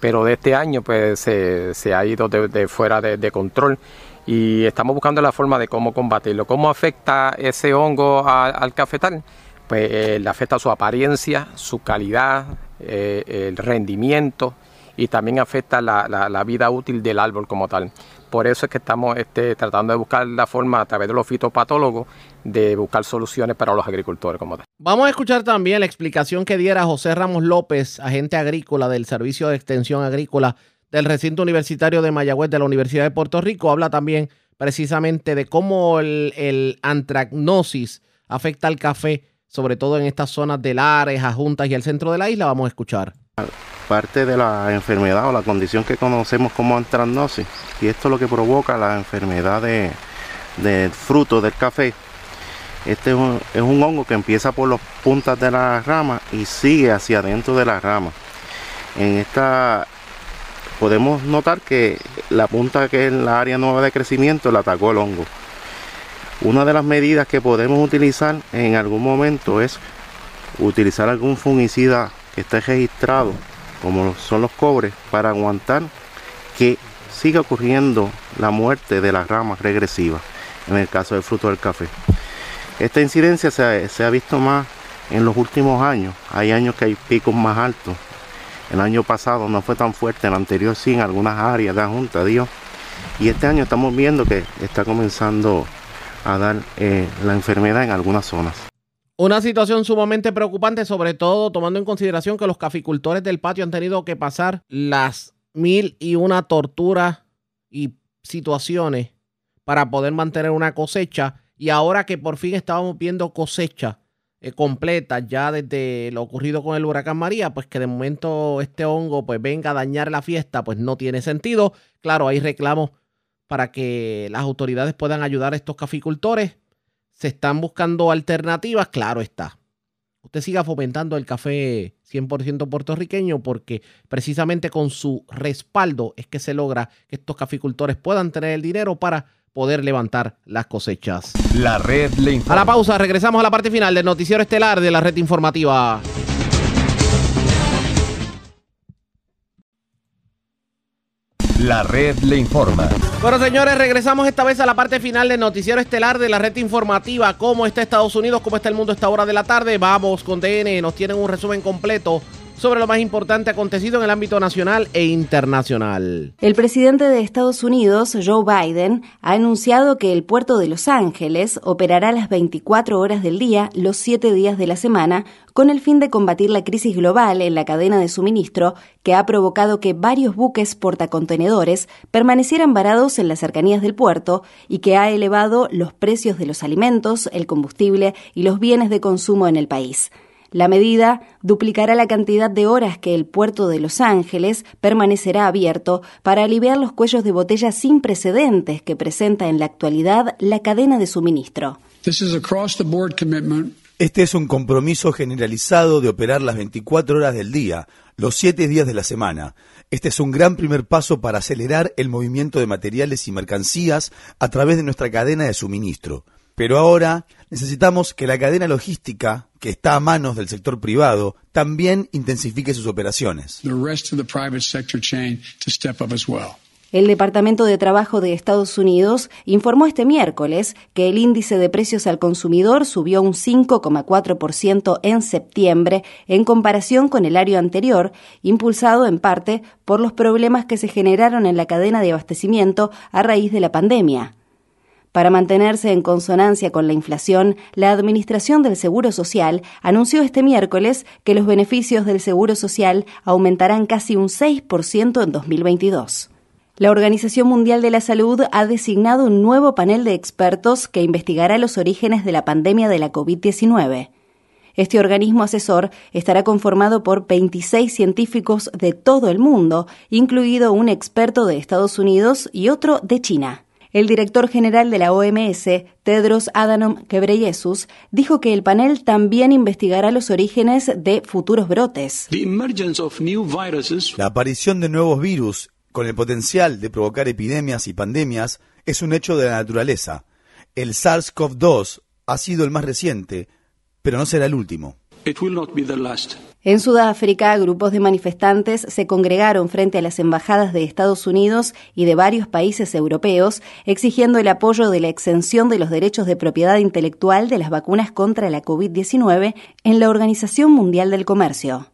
pero de este año pues se, ha ido de, fuera de, control y estamos buscando la forma de cómo combatirlo. ¿Cómo afecta ese hongo al cafetal? Pues eh, le afecta su apariencia, su calidad, eh, el rendimiento y también afecta la, la vida útil del árbol como tal. Por eso es que estamos este, tratando de buscar la forma a través de los fitopatólogos de buscar soluciones para los agricultores como tal. Vamos a escuchar también la explicación que diera José Ramos López, agente agrícola del Servicio de Extensión Agrícola del recinto universitario de Mayagüez de la Universidad de Puerto Rico. Habla también precisamente de cómo el, el antracnosis afecta al café, sobre todo en estas zonas de Lares, Ajuntas y el centro de la isla. Vamos a escuchar parte de la enfermedad o la condición que conocemos como antranosis y esto es lo que provoca la enfermedad del fruto del café Este es un, es un hongo que empieza por las puntas de la rama y sigue hacia adentro de la rama. En esta podemos notar que la punta que es la área nueva de crecimiento la atacó el hongo. Una de las medidas que podemos utilizar en algún momento es utilizar algún fungicida que esté registrado, como son los cobres, para aguantar que siga ocurriendo la muerte de las ramas regresivas, en el caso del fruto del café. Esta incidencia se ha, visto más en los últimos años. Hay años que hay picos más altos. El año pasado no fue tan fuerte, el anterior sí en algunas áreas de la Junta, Dios. Y este año estamos viendo que está comenzando a dar eh, la enfermedad en algunas zonas. Una situación sumamente preocupante, sobre todo tomando en consideración que los caficultores del patio han tenido que pasar las mil y una torturas y situaciones para poder mantener una cosecha. Y ahora que por fin estábamos viendo cosecha eh, completa ya desde lo ocurrido con el huracán María, pues que de momento este hongo pues venga a dañar la fiesta, pues no tiene sentido. Claro, hay reclamos para que las autoridades puedan ayudar a estos caficultores. Se están buscando alternativas, claro está. Usted siga fomentando el café 100% puertorriqueño porque precisamente con su respaldo es que se logra que estos caficultores puedan tener el dinero para poder levantar las cosechas. La red le informa. A la pausa, regresamos a la parte final del noticiero estelar de la red informativa. La red le informa. Bueno, señores, regresamos esta vez a la parte final del noticiero estelar de la red informativa. ¿Cómo está Estados Unidos? ¿Cómo está el mundo a esta hora de la tarde? Vamos con DN, nos tienen un resumen completo sobre lo más importante acontecido en el ámbito nacional e internacional. El presidente de Estados Unidos, Joe Biden, ha anunciado que el puerto de Los Ángeles operará las 24 horas del día, los 7 días de la semana, con el fin de combatir la crisis global en la cadena de suministro que ha provocado que varios buques portacontenedores permanecieran varados en las cercanías del puerto y que ha elevado los precios de los alimentos, el combustible y los bienes de consumo en el país. La medida duplicará la cantidad de horas que el puerto de Los Ángeles permanecerá abierto para aliviar los cuellos de botella sin precedentes que presenta en la actualidad la cadena de suministro. Este es un compromiso generalizado de operar las 24 horas del día, los 7 días de la semana. Este es un gran primer paso para acelerar el movimiento de materiales y mercancías a través de nuestra cadena de suministro. Pero ahora necesitamos que la cadena logística, que está a manos del sector privado, también intensifique sus operaciones. El Departamento de Trabajo de Estados Unidos informó este miércoles que el índice de precios al consumidor subió un 5,4% en septiembre en comparación con el año anterior, impulsado en parte por los problemas que se generaron en la cadena de abastecimiento a raíz de la pandemia. Para mantenerse en consonancia con la inflación, la Administración del Seguro Social anunció este miércoles que los beneficios del Seguro Social aumentarán casi un 6% en 2022. La Organización Mundial de la Salud ha designado un nuevo panel de expertos que investigará los orígenes de la pandemia de la COVID-19. Este organismo asesor estará conformado por 26 científicos de todo el mundo, incluido un experto de Estados Unidos y otro de China. El director general de la OMS, Tedros Adhanom Ghebreyesus, dijo que el panel también investigará los orígenes de futuros brotes. La aparición de nuevos virus con el potencial de provocar epidemias y pandemias es un hecho de la naturaleza. El SARS-CoV-2 ha sido el más reciente, pero no será el último. En Sudáfrica, grupos de manifestantes se congregaron frente a las embajadas de Estados Unidos y de varios países europeos, exigiendo el apoyo de la exención de los derechos de propiedad intelectual de las vacunas contra la COVID-19 en la Organización Mundial del Comercio.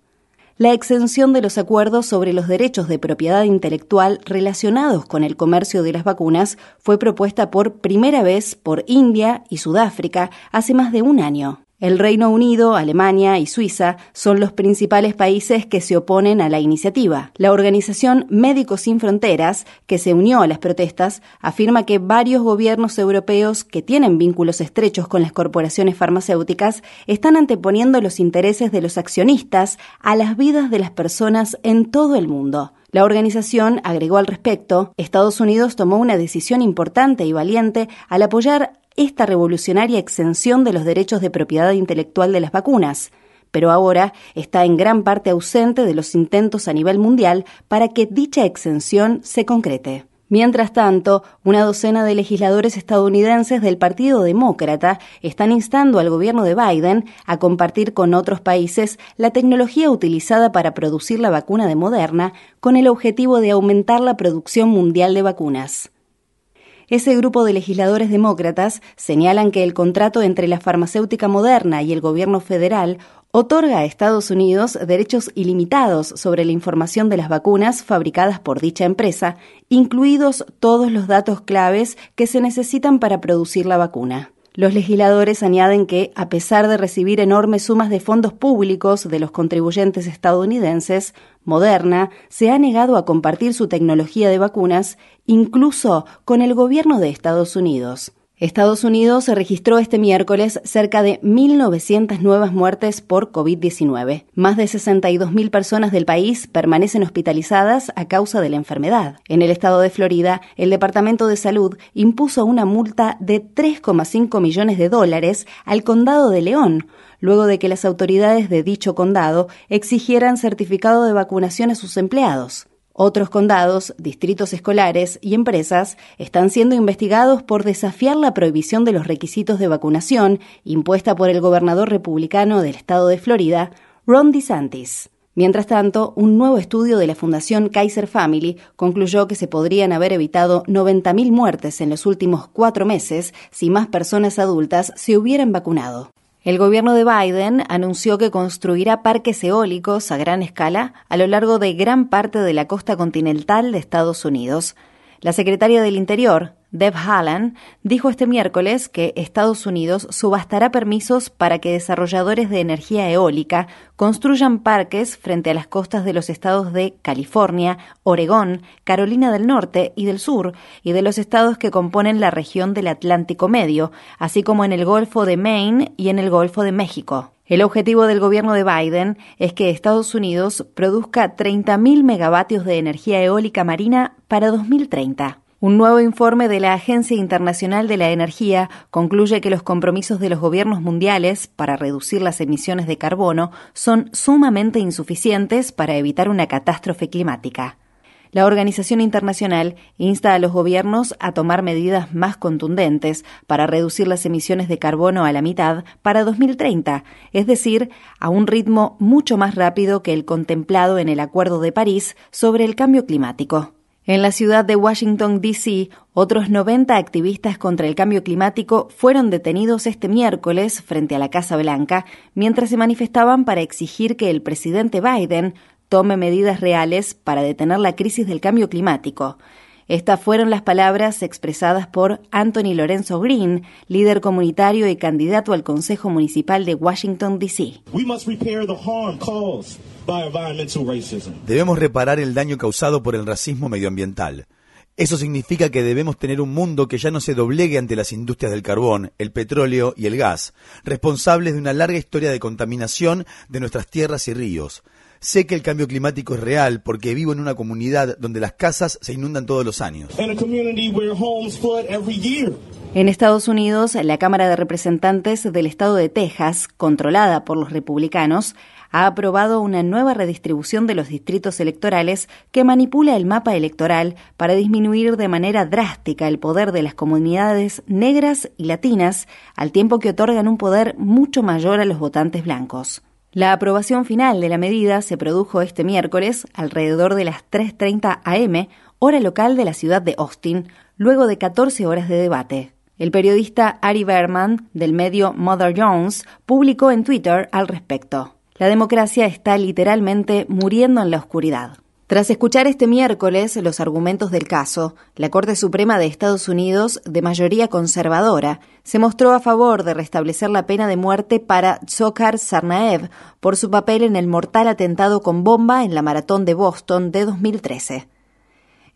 La exención de los acuerdos sobre los derechos de propiedad intelectual relacionados con el comercio de las vacunas fue propuesta por primera vez por India y Sudáfrica hace más de un año. El Reino Unido, Alemania y Suiza son los principales países que se oponen a la iniciativa. La organización Médicos Sin Fronteras, que se unió a las protestas, afirma que varios gobiernos europeos que tienen vínculos estrechos con las corporaciones farmacéuticas están anteponiendo los intereses de los accionistas a las vidas de las personas en todo el mundo. La organización agregó al respecto, Estados Unidos tomó una decisión importante y valiente al apoyar esta revolucionaria exención de los derechos de propiedad intelectual de las vacunas, pero ahora está en gran parte ausente de los intentos a nivel mundial para que dicha exención se concrete. Mientras tanto, una docena de legisladores estadounidenses del Partido Demócrata están instando al gobierno de Biden a compartir con otros países la tecnología utilizada para producir la vacuna de Moderna con el objetivo de aumentar la producción mundial de vacunas. Ese grupo de legisladores demócratas señalan que el contrato entre la farmacéutica moderna y el gobierno federal otorga a Estados Unidos derechos ilimitados sobre la información de las vacunas fabricadas por dicha empresa, incluidos todos los datos claves que se necesitan para producir la vacuna. Los legisladores añaden que, a pesar de recibir enormes sumas de fondos públicos de los contribuyentes estadounidenses, Moderna se ha negado a compartir su tecnología de vacunas, incluso con el gobierno de Estados Unidos. Estados Unidos registró este miércoles cerca de 1.900 nuevas muertes por COVID-19. Más de 62.000 personas del país permanecen hospitalizadas a causa de la enfermedad. En el estado de Florida, el Departamento de Salud impuso una multa de 3,5 millones de dólares al condado de León, luego de que las autoridades de dicho condado exigieran certificado de vacunación a sus empleados. Otros condados, distritos escolares y empresas están siendo investigados por desafiar la prohibición de los requisitos de vacunación impuesta por el gobernador republicano del estado de Florida, Ron DeSantis. Mientras tanto, un nuevo estudio de la Fundación Kaiser Family concluyó que se podrían haber evitado 90.000 muertes en los últimos cuatro meses si más personas adultas se hubieran vacunado. El gobierno de Biden anunció que construirá parques eólicos a gran escala a lo largo de gran parte de la costa continental de Estados Unidos. La secretaria del Interior, Deb Haaland, dijo este miércoles que Estados Unidos subastará permisos para que desarrolladores de energía eólica construyan parques frente a las costas de los estados de California, Oregón, Carolina del Norte y del Sur y de los estados que componen la región del Atlántico Medio, así como en el Golfo de Maine y en el Golfo de México. El objetivo del gobierno de Biden es que Estados Unidos produzca 30.000 megavatios de energía eólica marina para 2030. Un nuevo informe de la Agencia Internacional de la Energía concluye que los compromisos de los gobiernos mundiales para reducir las emisiones de carbono son sumamente insuficientes para evitar una catástrofe climática. La organización internacional insta a los gobiernos a tomar medidas más contundentes para reducir las emisiones de carbono a la mitad para 2030, es decir, a un ritmo mucho más rápido que el contemplado en el Acuerdo de París sobre el cambio climático. En la ciudad de Washington, D.C., otros 90 activistas contra el cambio climático fueron detenidos este miércoles frente a la Casa Blanca mientras se manifestaban para exigir que el presidente Biden tome medidas reales para detener la crisis del cambio climático. Estas fueron las palabras expresadas por Anthony Lorenzo Green, líder comunitario y candidato al Consejo Municipal de Washington, D.C. Debemos reparar el daño causado por el racismo medioambiental. Eso significa que debemos tener un mundo que ya no se doblegue ante las industrias del carbón, el petróleo y el gas, responsables de una larga historia de contaminación de nuestras tierras y ríos. Sé que el cambio climático es real porque vivo en una comunidad donde las casas se inundan todos los años. En Estados Unidos, la Cámara de Representantes del Estado de Texas, controlada por los republicanos, ha aprobado una nueva redistribución de los distritos electorales que manipula el mapa electoral para disminuir de manera drástica el poder de las comunidades negras y latinas, al tiempo que otorgan un poder mucho mayor a los votantes blancos. La aprobación final de la medida se produjo este miércoles alrededor de las 3.30 am, hora local de la ciudad de Austin, luego de 14 horas de debate. El periodista Ari Berman, del medio Mother Jones, publicó en Twitter al respecto. La democracia está literalmente muriendo en la oscuridad. Tras escuchar este miércoles los argumentos del caso, la Corte Suprema de Estados Unidos, de mayoría conservadora, se mostró a favor de restablecer la pena de muerte para Dzhokhar Sarnaev por su papel en el mortal atentado con bomba en la maratón de Boston de 2013.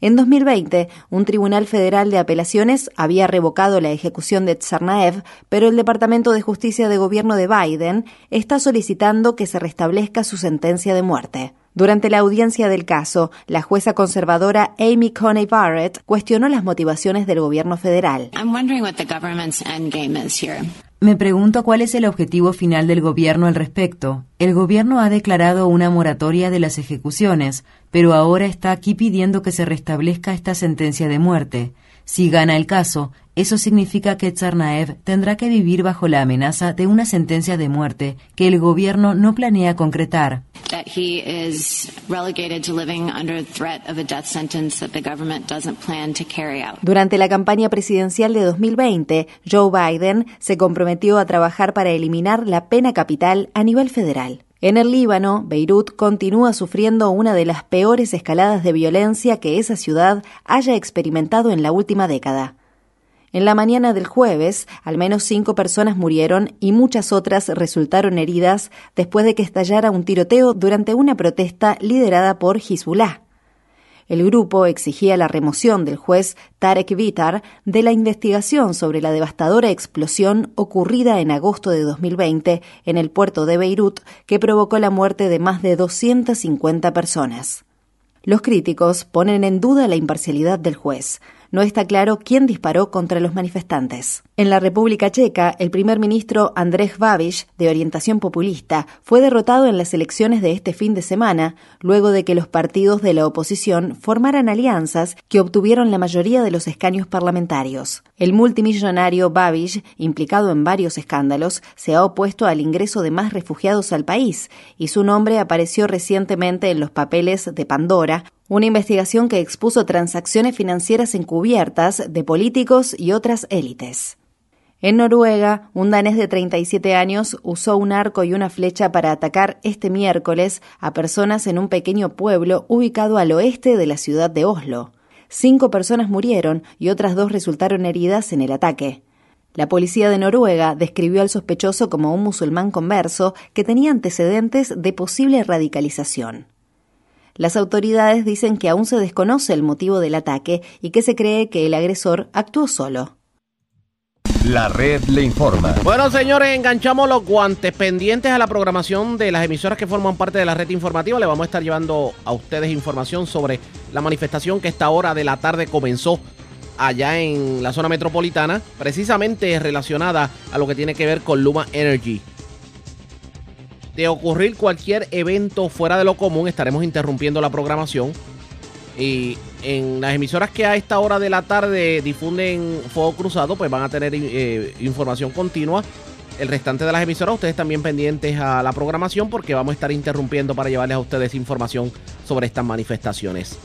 En 2020, un tribunal federal de apelaciones había revocado la ejecución de Tsarnaev, pero el Departamento de Justicia de Gobierno de Biden está solicitando que se restablezca su sentencia de muerte. Durante la audiencia del caso, la jueza conservadora Amy Coney Barrett cuestionó las motivaciones del gobierno federal. Me pregunto cuál es el objetivo final del gobierno al respecto. El gobierno ha declarado una moratoria de las ejecuciones, pero ahora está aquí pidiendo que se restablezca esta sentencia de muerte. Si gana el caso, eso significa que Tsarnaev tendrá que vivir bajo la amenaza de una sentencia de muerte que el gobierno no planea concretar. Durante la campaña presidencial de 2020, Joe Biden se comprometió a trabajar para eliminar la pena capital a nivel federal. En el Líbano, Beirut continúa sufriendo una de las peores escaladas de violencia que esa ciudad haya experimentado en la última década. En la mañana del jueves, al menos cinco personas murieron y muchas otras resultaron heridas después de que estallara un tiroteo durante una protesta liderada por Hezbollah. El grupo exigía la remoción del juez Tarek Vitar de la investigación sobre la devastadora explosión ocurrida en agosto de 2020 en el puerto de Beirut que provocó la muerte de más de 250 personas. Los críticos ponen en duda la imparcialidad del juez. No está claro quién disparó contra los manifestantes. En la República Checa, el primer ministro Andrzej Babiš, de orientación populista, fue derrotado en las elecciones de este fin de semana, luego de que los partidos de la oposición formaran alianzas que obtuvieron la mayoría de los escaños parlamentarios. El multimillonario Babiš, implicado en varios escándalos, se ha opuesto al ingreso de más refugiados al país, y su nombre apareció recientemente en los papeles de Pandora, una investigación que expuso transacciones financieras encubiertas de políticos y otras élites. En Noruega, un danés de 37 años usó un arco y una flecha para atacar este miércoles a personas en un pequeño pueblo ubicado al oeste de la ciudad de Oslo. Cinco personas murieron y otras dos resultaron heridas en el ataque. La policía de Noruega describió al sospechoso como un musulmán converso que tenía antecedentes de posible radicalización. Las autoridades dicen que aún se desconoce el motivo del ataque y que se cree que el agresor actuó solo. La red le informa. Bueno, señores, enganchamos los guantes pendientes a la programación de las emisoras que forman parte de la red informativa. Le vamos a estar llevando a ustedes información sobre la manifestación que esta hora de la tarde comenzó allá en la zona metropolitana, precisamente relacionada a lo que tiene que ver con Luma Energy de ocurrir cualquier evento fuera de lo común, estaremos interrumpiendo la programación. Y en las emisoras que a esta hora de la tarde difunden Fuego Cruzado, pues van a tener eh, información continua. El restante de las emisoras, ustedes también pendientes a la programación porque vamos a estar interrumpiendo para llevarles a ustedes información sobre estas manifestaciones.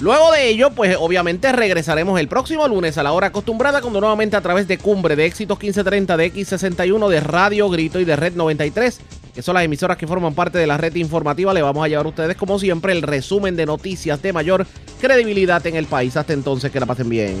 Luego de ello, pues obviamente regresaremos el próximo lunes a la hora acostumbrada, cuando nuevamente a través de Cumbre de Éxitos 1530 de X61 de Radio Grito y de Red 93 que son las emisoras que forman parte de la red informativa, le vamos a llevar a ustedes, como siempre, el resumen de noticias de mayor credibilidad en el país. Hasta entonces, que la pasen bien.